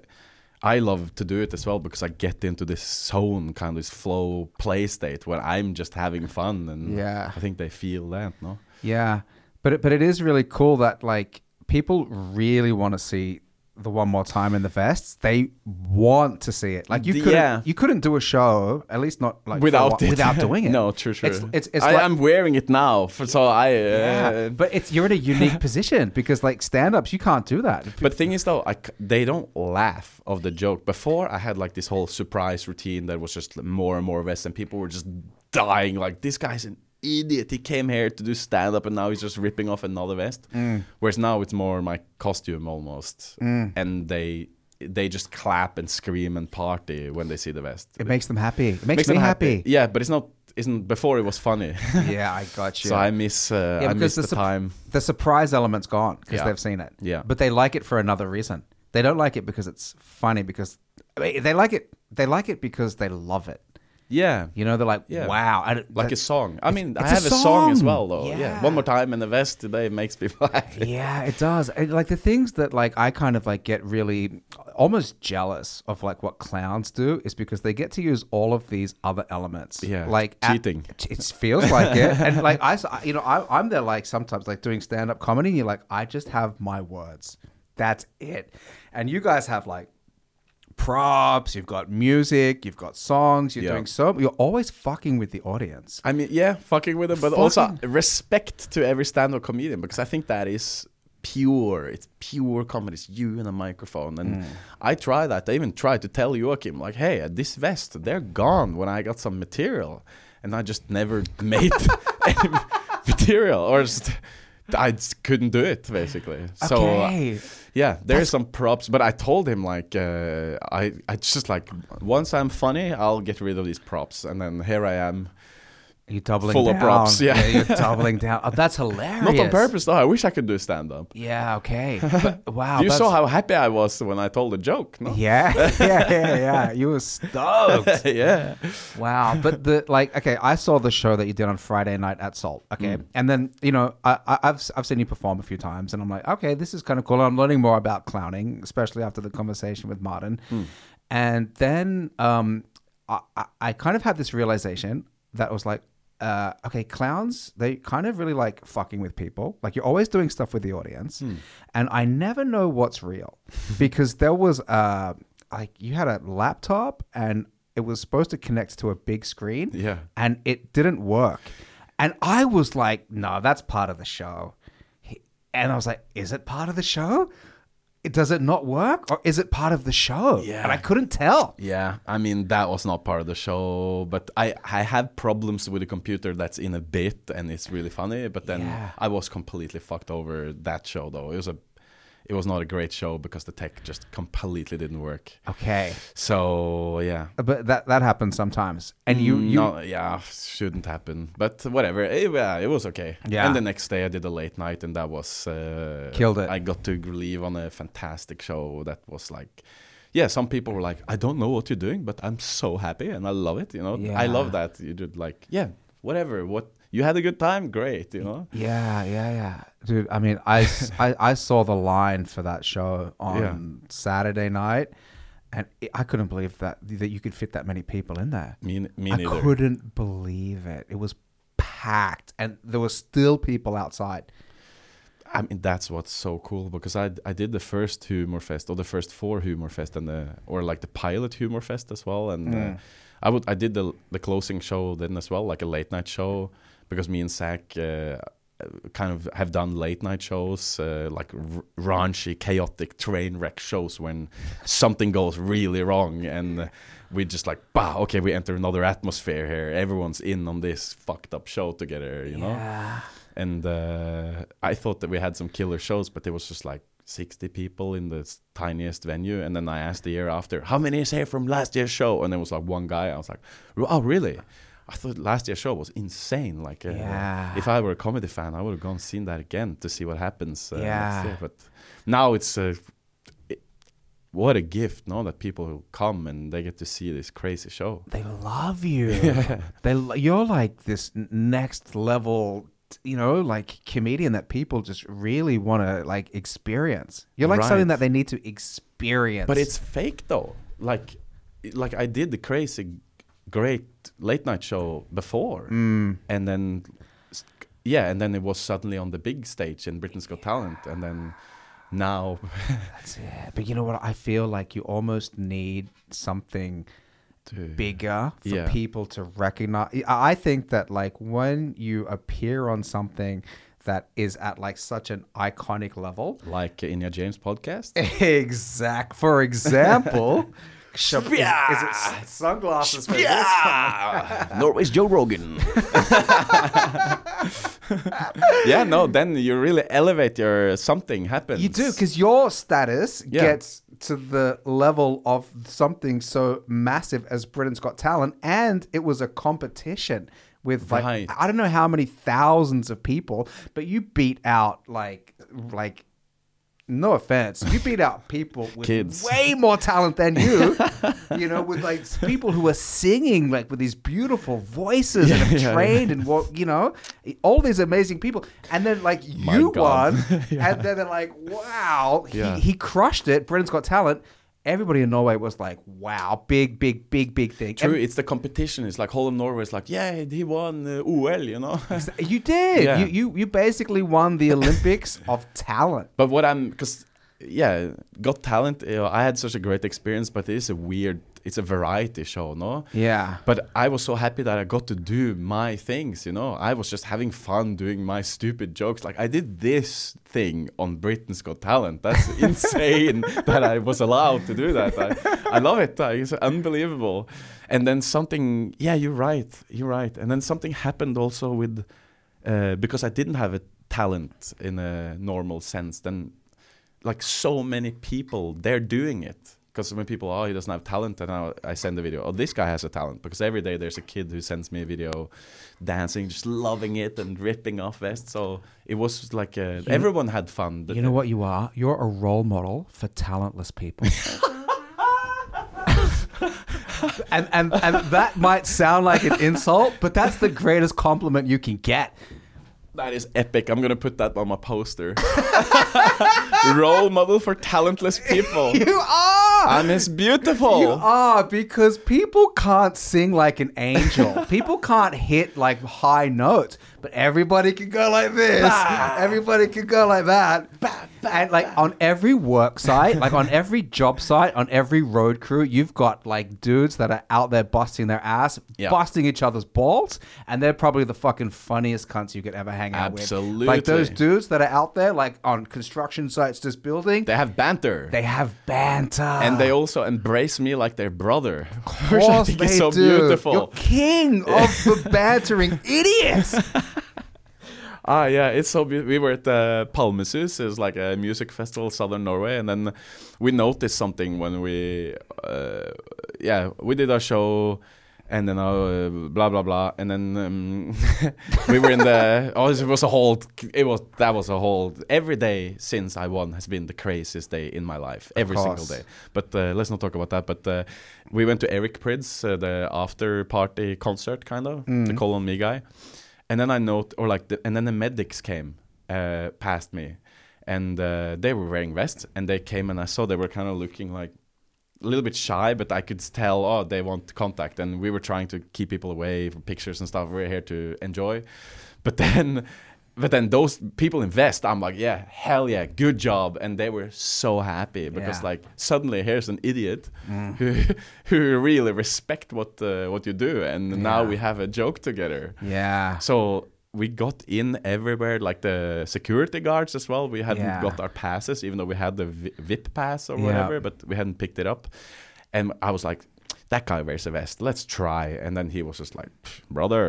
I love to do it as well because I get into this zone, kind of this flow play state where I'm just having fun, and Yeah. I think they feel that, no? Yeah, but it, but it is really cool that like people really want to see the one more time in the vests. They want to see it. Like you couldn't yeah. you couldn't do a show at least not like without while- it. without doing it. no, true, true. It's it's, it's I like, am wearing it now, for, so I. Uh, yeah, but it's you're in a unique position because like stand ups you can't do that. But thing is though, I they don't laugh of the joke. Before I had like this whole surprise routine that was just more and more vests, and people were just dying. Like this guy's an idiot. He came here to do stand up, and now he's just ripping off another vest. Mm. Whereas now it's more my costume almost, and they they just clap and scream and party when they see the vest. it makes them happy. It makes, Makes me them happy. Yeah, but it's not. Isn't before it was funny. yeah, I got you. So I miss. Uh, Yeah, I miss the the sup- time. the surprise element's gone because Yeah. they've seen it. Yeah. But they like it for another reason. They don't like it because it's funny because I mean, they like it. They like it because they love it. Yeah. You know, they're like, Yeah. wow. I, Like that- a song. I mean, I it's a have a song. as song. well, though. Yeah. Yeah. One more time in the vest today makes people happy. yeah, it does. And, like the things that like I kind of like get really almost jealous of like what clowns do is because they get to use all of these other elements. Yeah, like at- cheating. it feels like it, and like I, s- you know, I, I'm there like sometimes like doing stand up comedy, and you're like, I just have my words. That's it, and you guys have like props, you've got music, you've got songs, you're Yeah. doing so. You're always fucking with the audience. I mean, yeah, fucking with them, but also respect to every stand-up comedian because I think that is pure. It's pure comedy. It's you and a microphone, and I try that. I even tried to tell Joachim, like, "Hey, uh, this vest, they're gone when I got some material," and I just never made any material, or just I couldn't do it basically. So. uh, okay. Yeah, there's some props, but I told him like uh, I I just like once I'm funny, I'll get rid of these props, and then here I am. You're doubling Full down. of props, yeah. you're doubling down. Oh, that's hilarious. Not on purpose though. I wish I could do stand up. Yeah. Okay. But, wow. you that's- saw how happy I was when I told the joke. No? Yeah. Yeah. Yeah. Yeah. You were stoked. yeah. Wow. But the like, okay, I saw the show that you did on Friday night at Salt. Okay, Mm. and then you know, I, I, I've I've seen you perform a few times, and I'm like, okay, this is kind of cool. I'm learning more about clowning, especially after the conversation with Martin. Hmm. And then um, I, I kind of had this realization that was like. Uh, okay, clowns, they kind of really like fucking with people. Like you're always doing stuff with the audience. Hmm. And I never know what's real because there was uh like you had a laptop and it was supposed to connect to a big screen Yeah. and it didn't work. And I was like, no, that's part of the show. He- And I was like, is it part of the show? It- Does it not work or is it part of the show? Yeah. And I couldn't tell. Yeah, I mean that was not part of the show, but I I have problems with the computer that's in a bit and it's really funny. But then Yeah. I was completely fucked over that show though. It was a it was not a great show because the tech just completely didn't work. Okay. So yeah, But that that happens sometimes. And you you no, yeah, shouldn't happen. But whatever. It, yeah, it was okay. Yeah. And the next day I did a late night, and that was uh, Killed it. I got to leave on a fantastic show. That was like, yeah. Some people were like, I don't know what you're doing, but I'm so happy and I love it. You know, I love that. You did like, yeah, whatever. What you had a good time, great. You know. Yeah, yeah, yeah. Dude, I mean, I I, I, saw the line for that show on Yeah. Saturday night, and it, I couldn't believe that that you could fit that many people in there. Me, me I neither. couldn't believe it. It was packed, and there were still people outside. I mean, that's what's so cool because I I did the first Humor Fest or the first four Humor Fest and the or like the pilot Humor Fest as well, and uh, Mm. I would I did the the closing show then as well, like a late night show, because me and Zach uh, kind of have done late night shows, uh, like r- raunchy, chaotic train wreck shows when something goes really wrong, and we just like, bah, okay, we enter another atmosphere here. Everyone's in on this fucked up show together, you know. Yeah. And uh, I thought that we had some killer shows, but it was just like 60 people in the tiniest venue. And then I asked the year after, how many is here from last year's show? And there was like one guy. I was like, oh, really? I thought last year's show was insane. Like, uh, Yeah. if I were a comedy fan, I would have gone seen that again to see what happens. Uh, Yeah. But now it's uh, it, what a gift, no? That people who come and they get to see this crazy show. They love you. They lo- you're like this next level, you know, like comedian that people just really want to like experience. You're like something that they need to experience. But it's fake though. Like, like I did the crazy, great late night show before, Mm. and then, yeah, and then it was suddenly on the big stage in Britain's Got Talent, and then now, That's it. But you know what? I feel like you almost need something bigger for Yeah. people to recognize. I I think that like when you appear on something that is at like such an iconic level. like Inya James podcast. Exact. For example, Shab- is, is it sunglasses for this one? Norway's Joe Rogan. yeah, no, then you really elevate your something happens. You do because your status Yeah. gets to the level of something so massive as Britain's Got Talent, and it was a competition with like Right. I don't know how many thousands of people, but you beat out like like. No offense, you beat out people with Kids. way more talent than you. you know, with like people who are singing like with these beautiful voices and have Yeah, yeah, trained and what you know, all these amazing people, and then like My you God. won, and then they're like, wow, Yeah. he, he crushed it. Britain's Got Talent. Everybody in Norway was like, wow, big, big, big, big thing. True, And it's the competition. It's like whole of Norway is like, yeah, he won uh, OL, you know. you did. Yeah. You, you you basically won the Olympics of talent. but what I'm, because yeah, Got Talent. You know, I had such a great experience, but it is a weird. It's a variety show, no? Yeah. But I was so happy that I got to do my things, you know. I was just having fun doing my stupid jokes. Like I did this thing on Britain's Got Talent. That's insane that I was allowed to do that. I, I love it. Like, it's unbelievable. And then something, yeah, you're right. You're right. And then something happened also with, uh, because I didn't have a talent in a normal sense. Then, like so many people, they're doing it. Because when people, oh, he doesn't have talent, and I, I send a video, oh, this guy has a talent. Because every day there's a kid who sends me a video dancing, just loving it and ripping off vests. So it was like, uh, everyone had fun. but You know what you are? You're a role model for talentless people. and, and and that might sound like an insult, but that's the greatest compliment you can get. That is epic. I'm gonna put that on my poster. Role model for talentless people. You are. I'm as beautiful. You are because people can't sing like an angel. people can't hit like high notes, but everybody can go like this. everybody can go like that. and like on every work site, like on every job site, on every road crew, you've got like dudes that are out there busting their ass, Yeah. busting each other's balls, and they're probably the fucking funniest cunts you could ever hang out with. Like those dudes that are out there, like on construction sites, just building. They have banter. They have banter. and they also embrace me like their brother. Of course they so do. beautiful. You're king of the bantering idiots. Ah, yeah, it's so beautiful. We were at the Palmesus, it's like a music festival southern Norway, and then we noticed something when we, uh, yeah, we did our show, and then uh, blah blah blah, and then um, we were in the. Oh, it was a whole. It was that was a whole. Every day since I won has been the craziest day in my life. Every single day. But uh, let's not talk about that. But uh, we went to Eric Prydz, uh, the after party concert, kind of the Call on Me guy. And then I note, or like, the, and then the medics came uh, past me, and uh, they were wearing vests, and they came, and I saw they were kind of looking like a little bit shy, but I could tell, oh, they want contact, and we were trying to keep people away from pictures and stuff. We're here to enjoy, but then. But then those people invest I'm like, yeah, hell yeah, good job, and they were so happy because Yeah. like suddenly here's an idiot who who really respect what uh, what you do, and now we have a joke together. yeah. So we got in everywhere, like the security guards as well. We hadn't Yeah. got our passes, even though we had the VIP pass or Yeah. whatever, but we hadn't picked it up. And I was like, that guy wears a vest. Let's try. And then he was just like, "Pff, brother,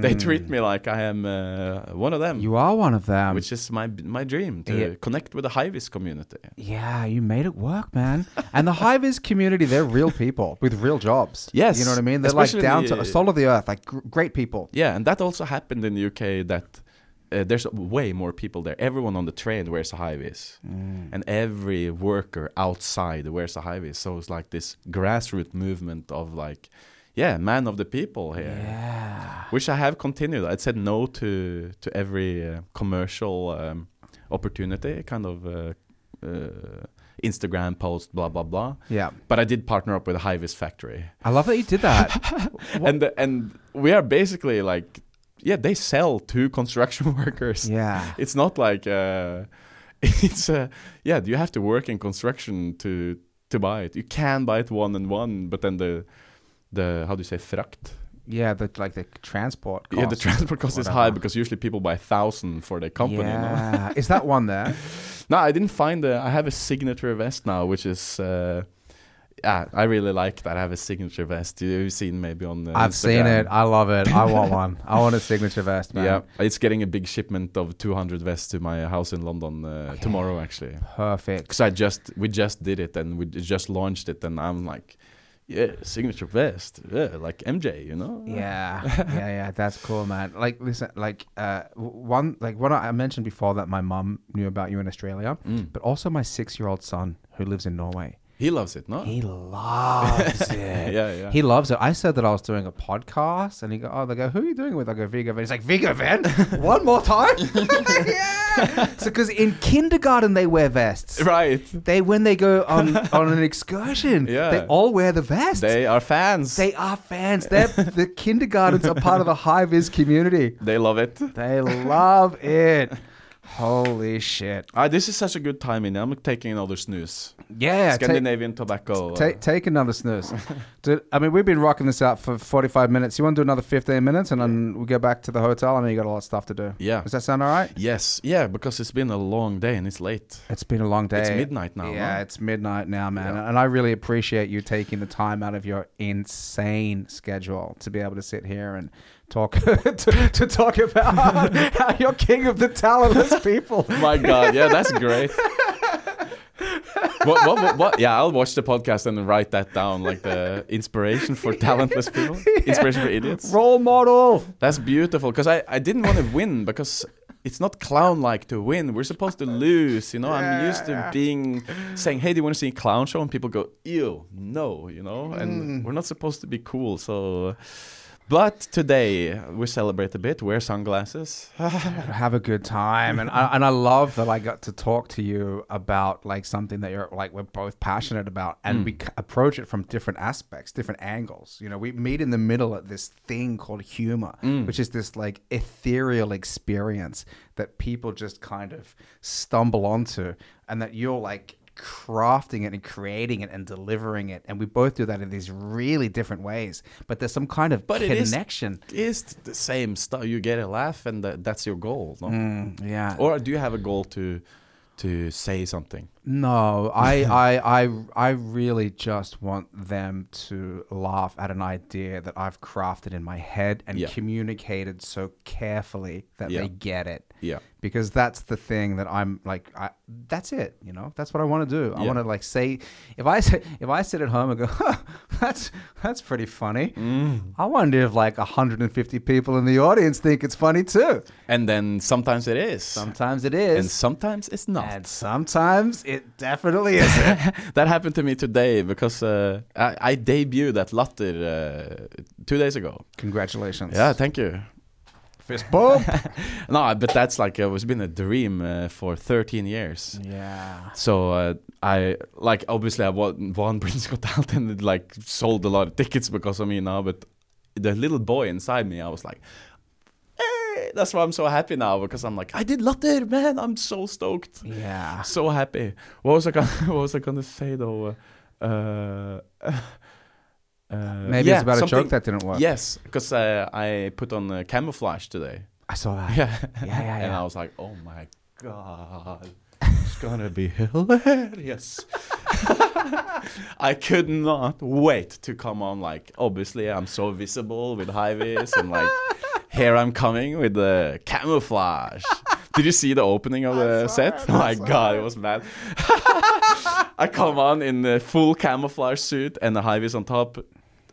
they treat me like I am uh, one of them, Mm. You are one of them. which is my my dream to Yeah. connect with the Hivis community. yeah, you made it work, man. and the Hivis community, they're real people with real jobs. Yes, You know what I mean? They're like especially down the- to soul of the earth, like gr- great people. Yeah, and that also happened in the UK that uh, there's way more people there. Everyone on the train wears a high vis, Mm. and every worker outside wears a high vis. So it's like this grassroots movement of like, yeah, man of the people here. Yeah. Which I have continued. I said no to to every uh, commercial um, opportunity, kind of uh, uh, Instagram post, blah blah blah. Yeah. But I did partner up with a high vis factory I love that you did that. And and we are basically like yeah they sell to construction workers yeah. it's not like uh it's uh yeah you have to work in construction to to buy it you can buy it one and one but then the the how do you say frakt Yeah, the like the transport cost. yeah the transport cost is high because usually people buy thousand for their company you know? Yeah. Is that one there? no i didn't find the i have a signature vest now which is uh yeah, I really like that. I have a signature vest. You've seen maybe on. the. I've seen it. I love it. I want one. I want a signature vest, man. Yeah, it's getting a big shipment of 200 vests to my house in London uh, Okay. tomorrow, actually. Perfect. Because I just we just did it and we just launched it, and I'm like, yeah, signature vest, yeah, like MJ, you know? Yeah, yeah, yeah. That's cool, man. Like, listen, like, uh, one, like, what I I mentioned before that my mum knew about you in Australia, Mm. but also my six-year-old son who lives in Norway. He loves it, no? He loves it. yeah, yeah. He loves it. I said that I was doing a podcast, and he go, "Oh, they go, who are you doing with?" I go, "Viggo Venn." He's like, "Viggo Venn, one more time." yeah. So, because in kindergarten they wear vests. right. They when they go on on an excursion, Yeah. they all wear the vest. They are fans. They are fans. They're, the kindergartens are part of the high vis community. They love it. They love it. Holy shit! Ah, this is such a good timing. I'm taking another snus. Yeah, take, Scandinavian tobacco. uh, take, take another snus. Dude, I mean, we've been rocking this out for 45 minutes. You want to do another 15 minutes and then we go back to the hotel? I know you got a lot of stuff to do. yeah. Does that sound all right? Yes. Yeah, because it's been a long day and it's late. It's been a long day. It's midnight now. Yeah, it's midnight now, man. Yeah. And I really appreciate you taking the time out of your insane schedule to be able to sit here and talk to, to talk about how you're king of the talentless people. My God, yeah, that's great. what, what, what, what? Yeah, I'll watch the podcast and write that down, like the inspiration for talentless people, inspiration for idiots. Role model. That's beautiful because I, I didn't want to win because it's not clown like to win. We're supposed to lose, you know. I'm used to Yeah. being saying, "Hey, do you want to see a clown show?" and people go, "Ew, no," you know. And mm. we're not supposed to be cool, so. But today we celebrate a bit. Wear sunglasses. have a good time and I, and I love that I got to talk to you about like something that you're like we're both passionate about and mm. we c- approach it from different aspects different angles you know we meet in the middle at this thing called humor mm. which is this like ethereal experience that people just kind of stumble onto and that you're like crafting it and creating it and delivering it and we both do that in these really different ways but there's some kind of But it is- connection is the same stuff. You get a laugh, and that, that's your goal. No? Mm, yeah Or do you have a goal to to say something? No, I, I, I, I really just want them to laugh at an idea that I've crafted in my head and Yeah. communicated so carefully that Yeah. they get it. Yeah. Because that's the thing that I'm like, I, that's it. You know, that's what I want to do. I Yeah. want to like say, if I say, if I sit at home and go, huh, that's that's pretty funny. Mm. I wonder if like 150 people in the audience think it's funny too. And then sometimes it is, Sometimes it is, and sometimes it's not. and sometimes it definitely isn't. that happened to me today because uh, I, I debuted at Latter uh, two days ago. Congratulations. Yeah, thank you. Fist bump. No, but that's like uh, it's been a dream uh, for 13 years. yeah. So uh, I like obviously I won, won Britain's Got Talent and it, like sold a lot of tickets because of me now. But the little boy inside me, I was like, that's why I'm so happy now because I'm like I did Latter, man. I'm so stoked, Yeah. so happy. What was I gonna What was I gonna say though? Uh, Uh, Maybe yeah, it's about a joke that didn't work. Yes, because uh, I put on uh, camouflage today. I saw that. Yeah, yeah, yeah. and I was like, oh my god, it's gonna be hilarious. I could not wait to come on. Like, obviously, I'm so visible with high vis, and like, here I'm coming with the camouflage. Did you see the opening of the set? it, Oh my god, it. it was mad. I come on in the full camouflage suit and the high vis on top,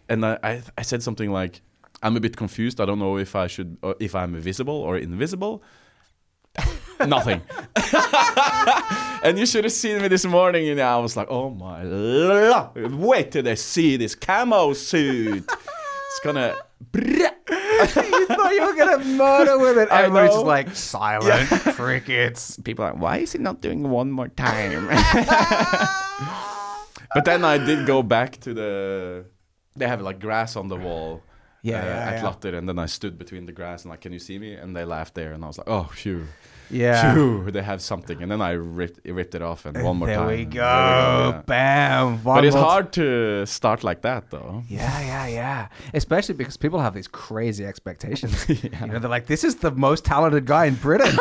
and I, I I said something like, "I'm a bit confused. I don't know if I should, if I'm visible or invisible." Nothing. and you should have seen me this morning. You know, I was like, "Oh my lord! Wait till they see this camo suit. It's gonna." you thought you were gonna murder with it. Everybody's just like silent crickets. People are like, "Why is he not doing one more time?" but then I did go back to the. They have like grass on the wall. Yeah, uh, yeah, at yeah. Latter, and then I stood between the grass and like, "Can you see me?" And they laughed there, and I was like, "Oh, phew." Yeah. Phew, they have something, and then I ripped, ripped it off, and one more there time. we there we go, yeah. Bam. One But it's hard to start like that, though. Yeah, yeah, yeah. Especially because people have these crazy expectations. You know, they're like, "This is the most talented guy in Britain.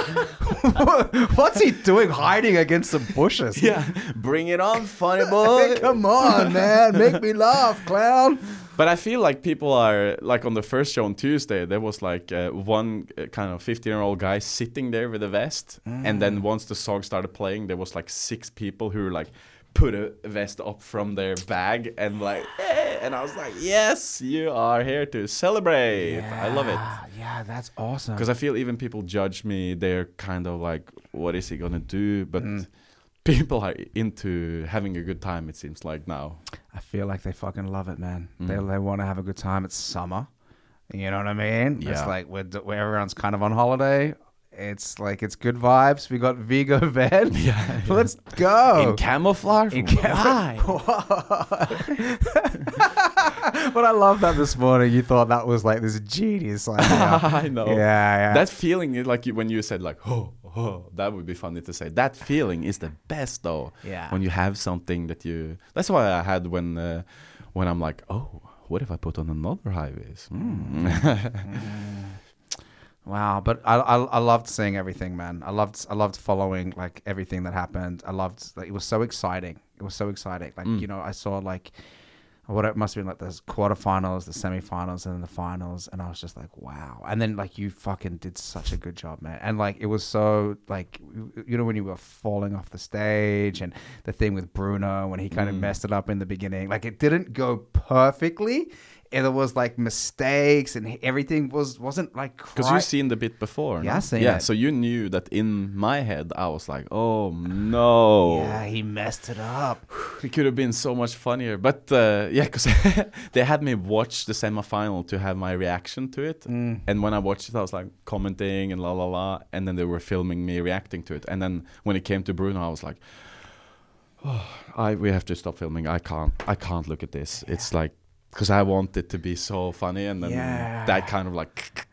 What's he doing hiding against some bushes? Yeah, bring it on, funny Hey, boy. come on, man, make me laugh, clown." But I feel like people are like on the first show on Tuesday. There was like uh, one uh, kind of fifteen-year-old guy sitting there with a vest, and then once the song started playing, there was like six people who like put a vest up from their bag and like, "Eh," and I was like, yes, you are here to celebrate. yeah, I love it. Yeah, that's awesome. Because I feel even people judge me, they're kind of like, what is he gonna do? But people are into having a good time, it seems like now. I feel like they fucking love it, man. They Mm. they want to have a good time. It's summer. You know what I mean? It's like we're, where everyone's kind of on holiday. It's like it's good vibes. We got Viggo Venn. Yeah, Let's go. In camouflage? In cam- but I love that this morning. You thought that was like this genius idea. I know. Yeah, yeah. That feeling, is like when you said like, oh, oh, that would be funny to say. That feeling is the best though. Yeah. When you have something that you. That's why I had when, uh, when I'm like, oh, what if I put on another high vis? Mm. Wow, but I, I I loved seeing everything, man. I loved I loved following like everything that happened. I loved like it was so exciting. It was so exciting. Like Mm. you know, I saw like what it must have been like the quarterfinals, the semifinals, and then the finals, and I was just like, wow. And then like you fucking did such a good job, man. And like it was so like you- know when you were falling off the stage, and the thing with Bruno when he kind of Mm. messed it up in the beginning, like it didn't go perfectly. And there was like mistakes, and everything was wasn't like Because cri- you've seen the bit before. Yeah, no? Yeah. it. So you knew that in my head, I was like, oh no. Yeah, he messed it up. It could have been so much funnier. But uh, yeah, because they had me watch the semifinal to have my reaction to it. Mm. And when I watched it, I was like commenting and la la la. And then they were filming me reacting to it. And then when it came to Bruno, I was like, oh, I we have to stop filming. I can't. I can't look at this. It's like because I want it to be so funny, and then Yeah. that kind of like.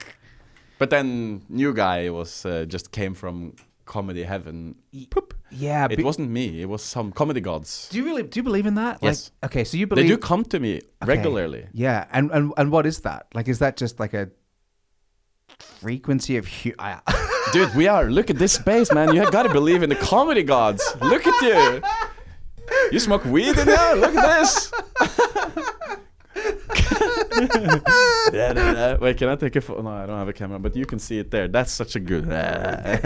But then new guy was uh, just came from comedy heaven. Poop. Yeah, It wasn't me. It was some comedy gods. Do you really do you believe in that? Yes. Like, okay, so you believe They do come to me Okay. regularly. Yeah, and, and and what is that? Like, is that just like a frequency of hu- I, Dude, we are. Look at this space, man. You have got to believe in the comedy gods. Look at you. You smoke weed in there? Look at this. Da, da, da. Wait, can I take a photo? No, I don't have a camera, but you can see it there. That's such a good. yeah,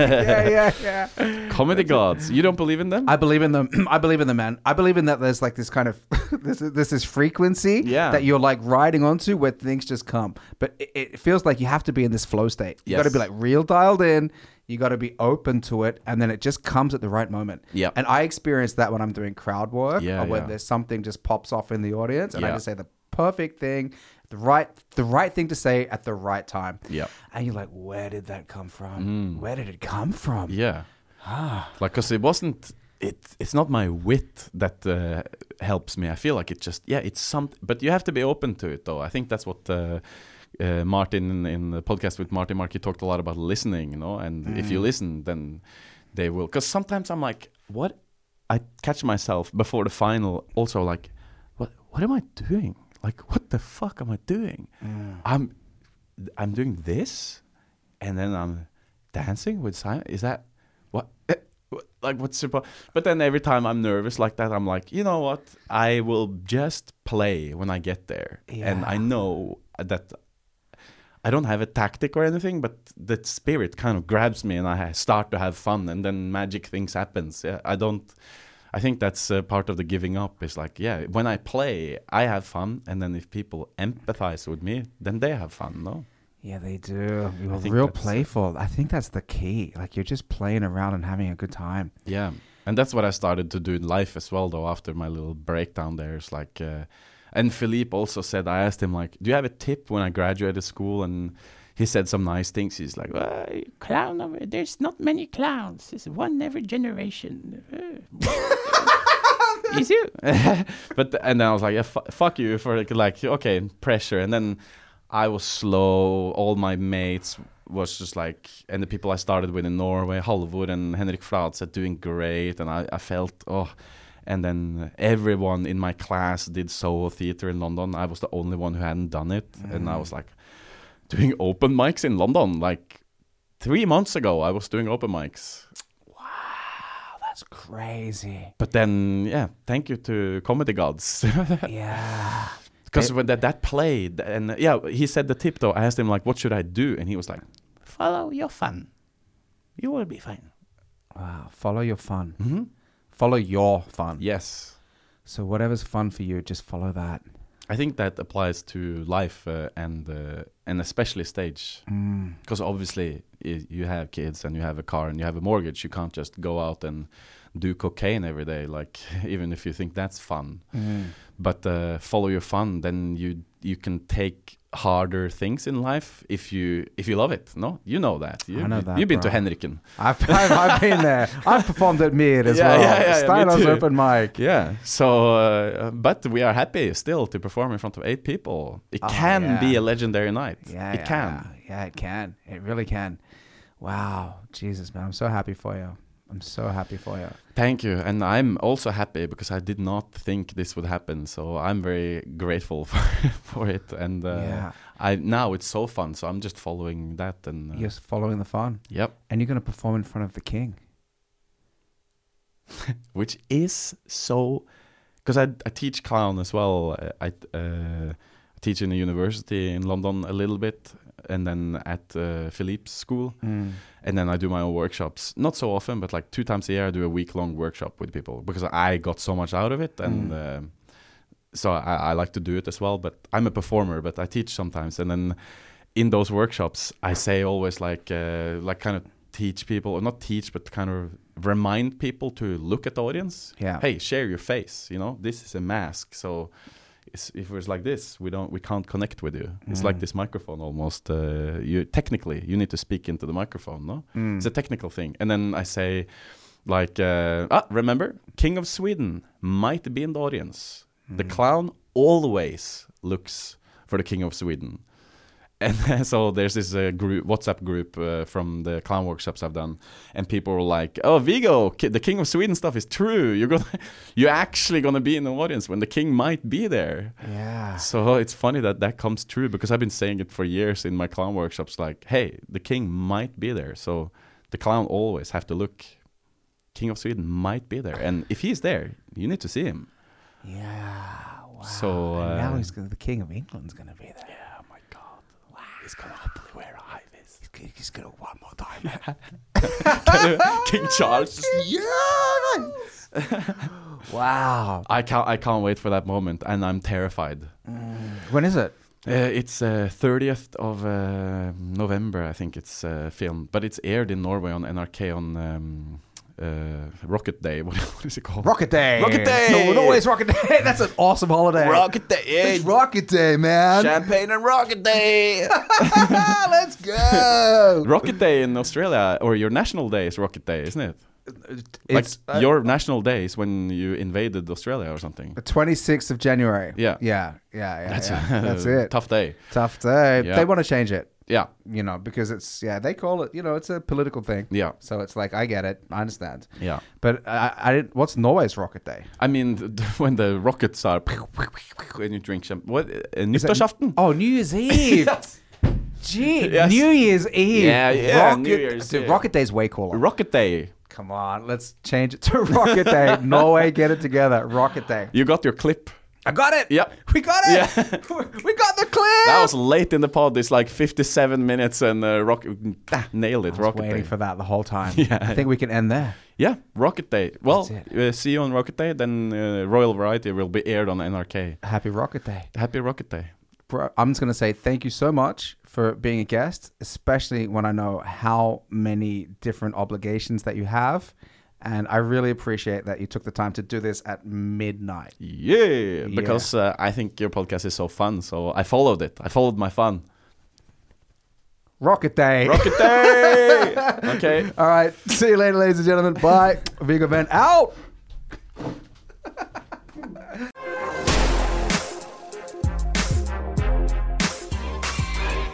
yeah, yeah. Comedy gods. You don't believe in them? I believe in them. I believe in them, man. I believe in that. There's like this kind of this this is frequency Yeah. that you're like riding onto where things just come. But it, it feels like you have to be in this flow state. You got to be like real dialed in. You got to be open to it, and then it just comes at the right moment. Yeah. And I experience that when I'm doing crowd work, Yeah, or when yeah. there's something just pops off in the audience, and I just say the perfect thing, the right the right thing to say at the right time. Yeah. And you're like, where did that come from? Where did it come from? Mm. Yeah. like, because it wasn't. It, it's not my wit that uh, helps me. I feel like it just yeah, it's something. But you have to be open to it, though. I think that's what uh, uh, Martin in, in the podcast with Martin Mark he talked a lot about listening, you know. And if you listen, then they will. Because sometimes I'm like, what? I catch myself before the final, also like, what? What am I doing? Like what the fuck am I doing? Mm. I'm I'm doing this, and then I'm dancing with Simon. Is that what? eh, Like what's supposed? But then every time I'm nervous like that, I'm like, you know what? I will just play when I get there, and I know that I don't have a tactic or anything, but the spirit kind of grabs me, and I start to have fun, and then magic things happens. Yeah, I don't. I think that's uh, part of the giving up. Is like, yeah, when I play, I have fun, and then if people empathize with me, then they have fun. No. Yeah, they do. You're real playful. I think that's the key. Like you're just playing around and having a good time. Yeah, and that's what I started to do in life as well. Though after my little breakdown, there, it's like, uh, and Philippe also said, I asked him like, "Do you have a tip when I graduated school?" And he said some nice things. He's like, well, clown over there's not many clowns there's one every generation "Is you?" but and then I was like, "Yeah, fu- fuck you for like, like okay pressure." And then I was slow. All my mates was just like, and the people I started with in Norway, Halvor and Henrik Fladseth, doing great, and I, I felt oh. And then everyone in my class did solo theater in London. I was the only one who hadn't done it, and I mm. was like doing open mics in London. Like three months ago, I was doing open mics. Wow, that's crazy. But then, yeah, thank you to comedy gods. yeah. Because when that, that played, and yeah, he said the tip though. I asked him like, "What should I do?" And he was like, follow your fun you will be fine Wow. Follow your fun. mm-hmm. Follow your fun. "Yes." So whatever's fun for you, just follow that. I think that applies to life uh, and uh, and especially stage. Mm. Because obviously, you have kids and you have a car and you have a mortgage. You can't just go out and do cocaine every day. Like even if you think that's fun, Mm. but uh, follow your fun, then you you can take harder things in life if you if you love it. No, you know that. You, know that, You've been to bro. Henriken. I've, I've, I've been there. I've performed at Mid as Yeah, well. yeah, yeah, yeah, Steiner's open mic. Yeah. So, uh, but we are happy still to perform in front of eight people. It Oh, can yeah. be a legendary night. Yeah, it can. Yeah, it can. It really can. Wow, Jesus, man, I'm so happy for you. I'm so happy for you. Thank you. And I'm also happy because I did not think this would happen. So I'm very grateful for, for it. And uh, yeah, I now it's so fun. So I'm just following that. And uh, you're following the fun, yep, and you're going to perform in front of the king. which is so because I, I teach clown as well. I uh, teach in a university in London a little bit, and then at uh, Philippe's school. and then I do my own workshops. Not so often, but like two times a year, I do a week long workshop with people because I got so much out of it, and Mm. um so I, I like to do it as well. But I'm a performer, but I teach sometimes, and then in those workshops, I say always like uh, like kind of teach people, or not teach, but kind of remind people to look at the audience. Yeah. Hey, share your face. You know, this is a mask, so. If it's like this, we don't, we can't connect with you. It's like Mm. this microphone almost. Uh, you technically, you need to speak into the microphone, no? Mm. It's a technical thing. And then I say, like, uh, ah, remember, King of Sweden might be in the audience. The clown always looks for the King of Sweden. And so there's this uh, group, WhatsApp group uh, from the clown workshops I've done, and people were like, "Oh, Viggo, the King of Sweden stuff is true. You're gonna, you're actually gonna be in the audience when the king might be there." yeah. So it's funny that that comes true because I've been saying it for years in my clown workshops. Like, hey, the king might be there, so the clown always have to look. King of Sweden might be there, and if he's there, you need to see him. Yeah. Wow. So, And now uh, he's gonna, the king of England's going to be there. Yeah, he's gonna hopefully wear a high vis. He's, g- he's going to one more time. King Charles. just- wow. I can't. I can't wait for that moment, and I'm terrified. When is it? Uh, it's uh, 30th of uh, November, I think it's uh, filmed, but it's aired in Norway on NRK on um, uh, Rocket Day. What, what is it called? Rocket Day. Rocket Day! No, it always Rocket Day. That's an awesome holiday. Rocket Day! It's Rocket Day, man. Champagne and Rocket Day! Let's go. Rocket Day in Australia, or your national day is Rocket Day, isn't it? Like It's uh, your national day is when you invaded Australia or something. the 26th of January. Yeah. Yeah, yeah, yeah. That's, yeah. a That's it. tough day. Tough day. Yeah. They want to change it. Yeah, You know, because it's yeah, they call it. You know, it's a political thing. yeah, So it's like I get it, I understand. yeah. But I, I didn't. What's Norway's Rocket Day? I mean, th- when the rockets are when you drink some what uh, nyttårsaften. Oh, New Year's Eve. Gee, Yes. New Year's Eve. Yeah, yeah, Rocket, New Year's, Dude, yeah. Rocket Day's way cooler. Rocket Day. Come on, let's change it to Rocket Day. Norway, get it together. Rocket Day. You got your clip. I got it. Yep. We got it. Yeah. we got the clip. That was late in the pod. It's like 57 minutes and uh, rock ah, nailed it. I was Rocket waiting Day. for that the whole time. Yeah. I think we can end there. Yeah, Rocket Day. Well, uh, see you on Rocket Day. Then uh, Royal Variety will be aired on NRK. Happy Rocket Day. Happy Rocket Day. Bro, I'm just going to say thank you so much for being a guest, especially when I know how many different obligations that you have. And I really appreciate that you took the time to do this at midnight. Yeah, because uh, I think your podcast is so fun. So I followed it. I followed my fun. Rocket Day. Rocket Day. okay. All right. See you later, ladies and gentlemen. Bye. Viggo Venn out.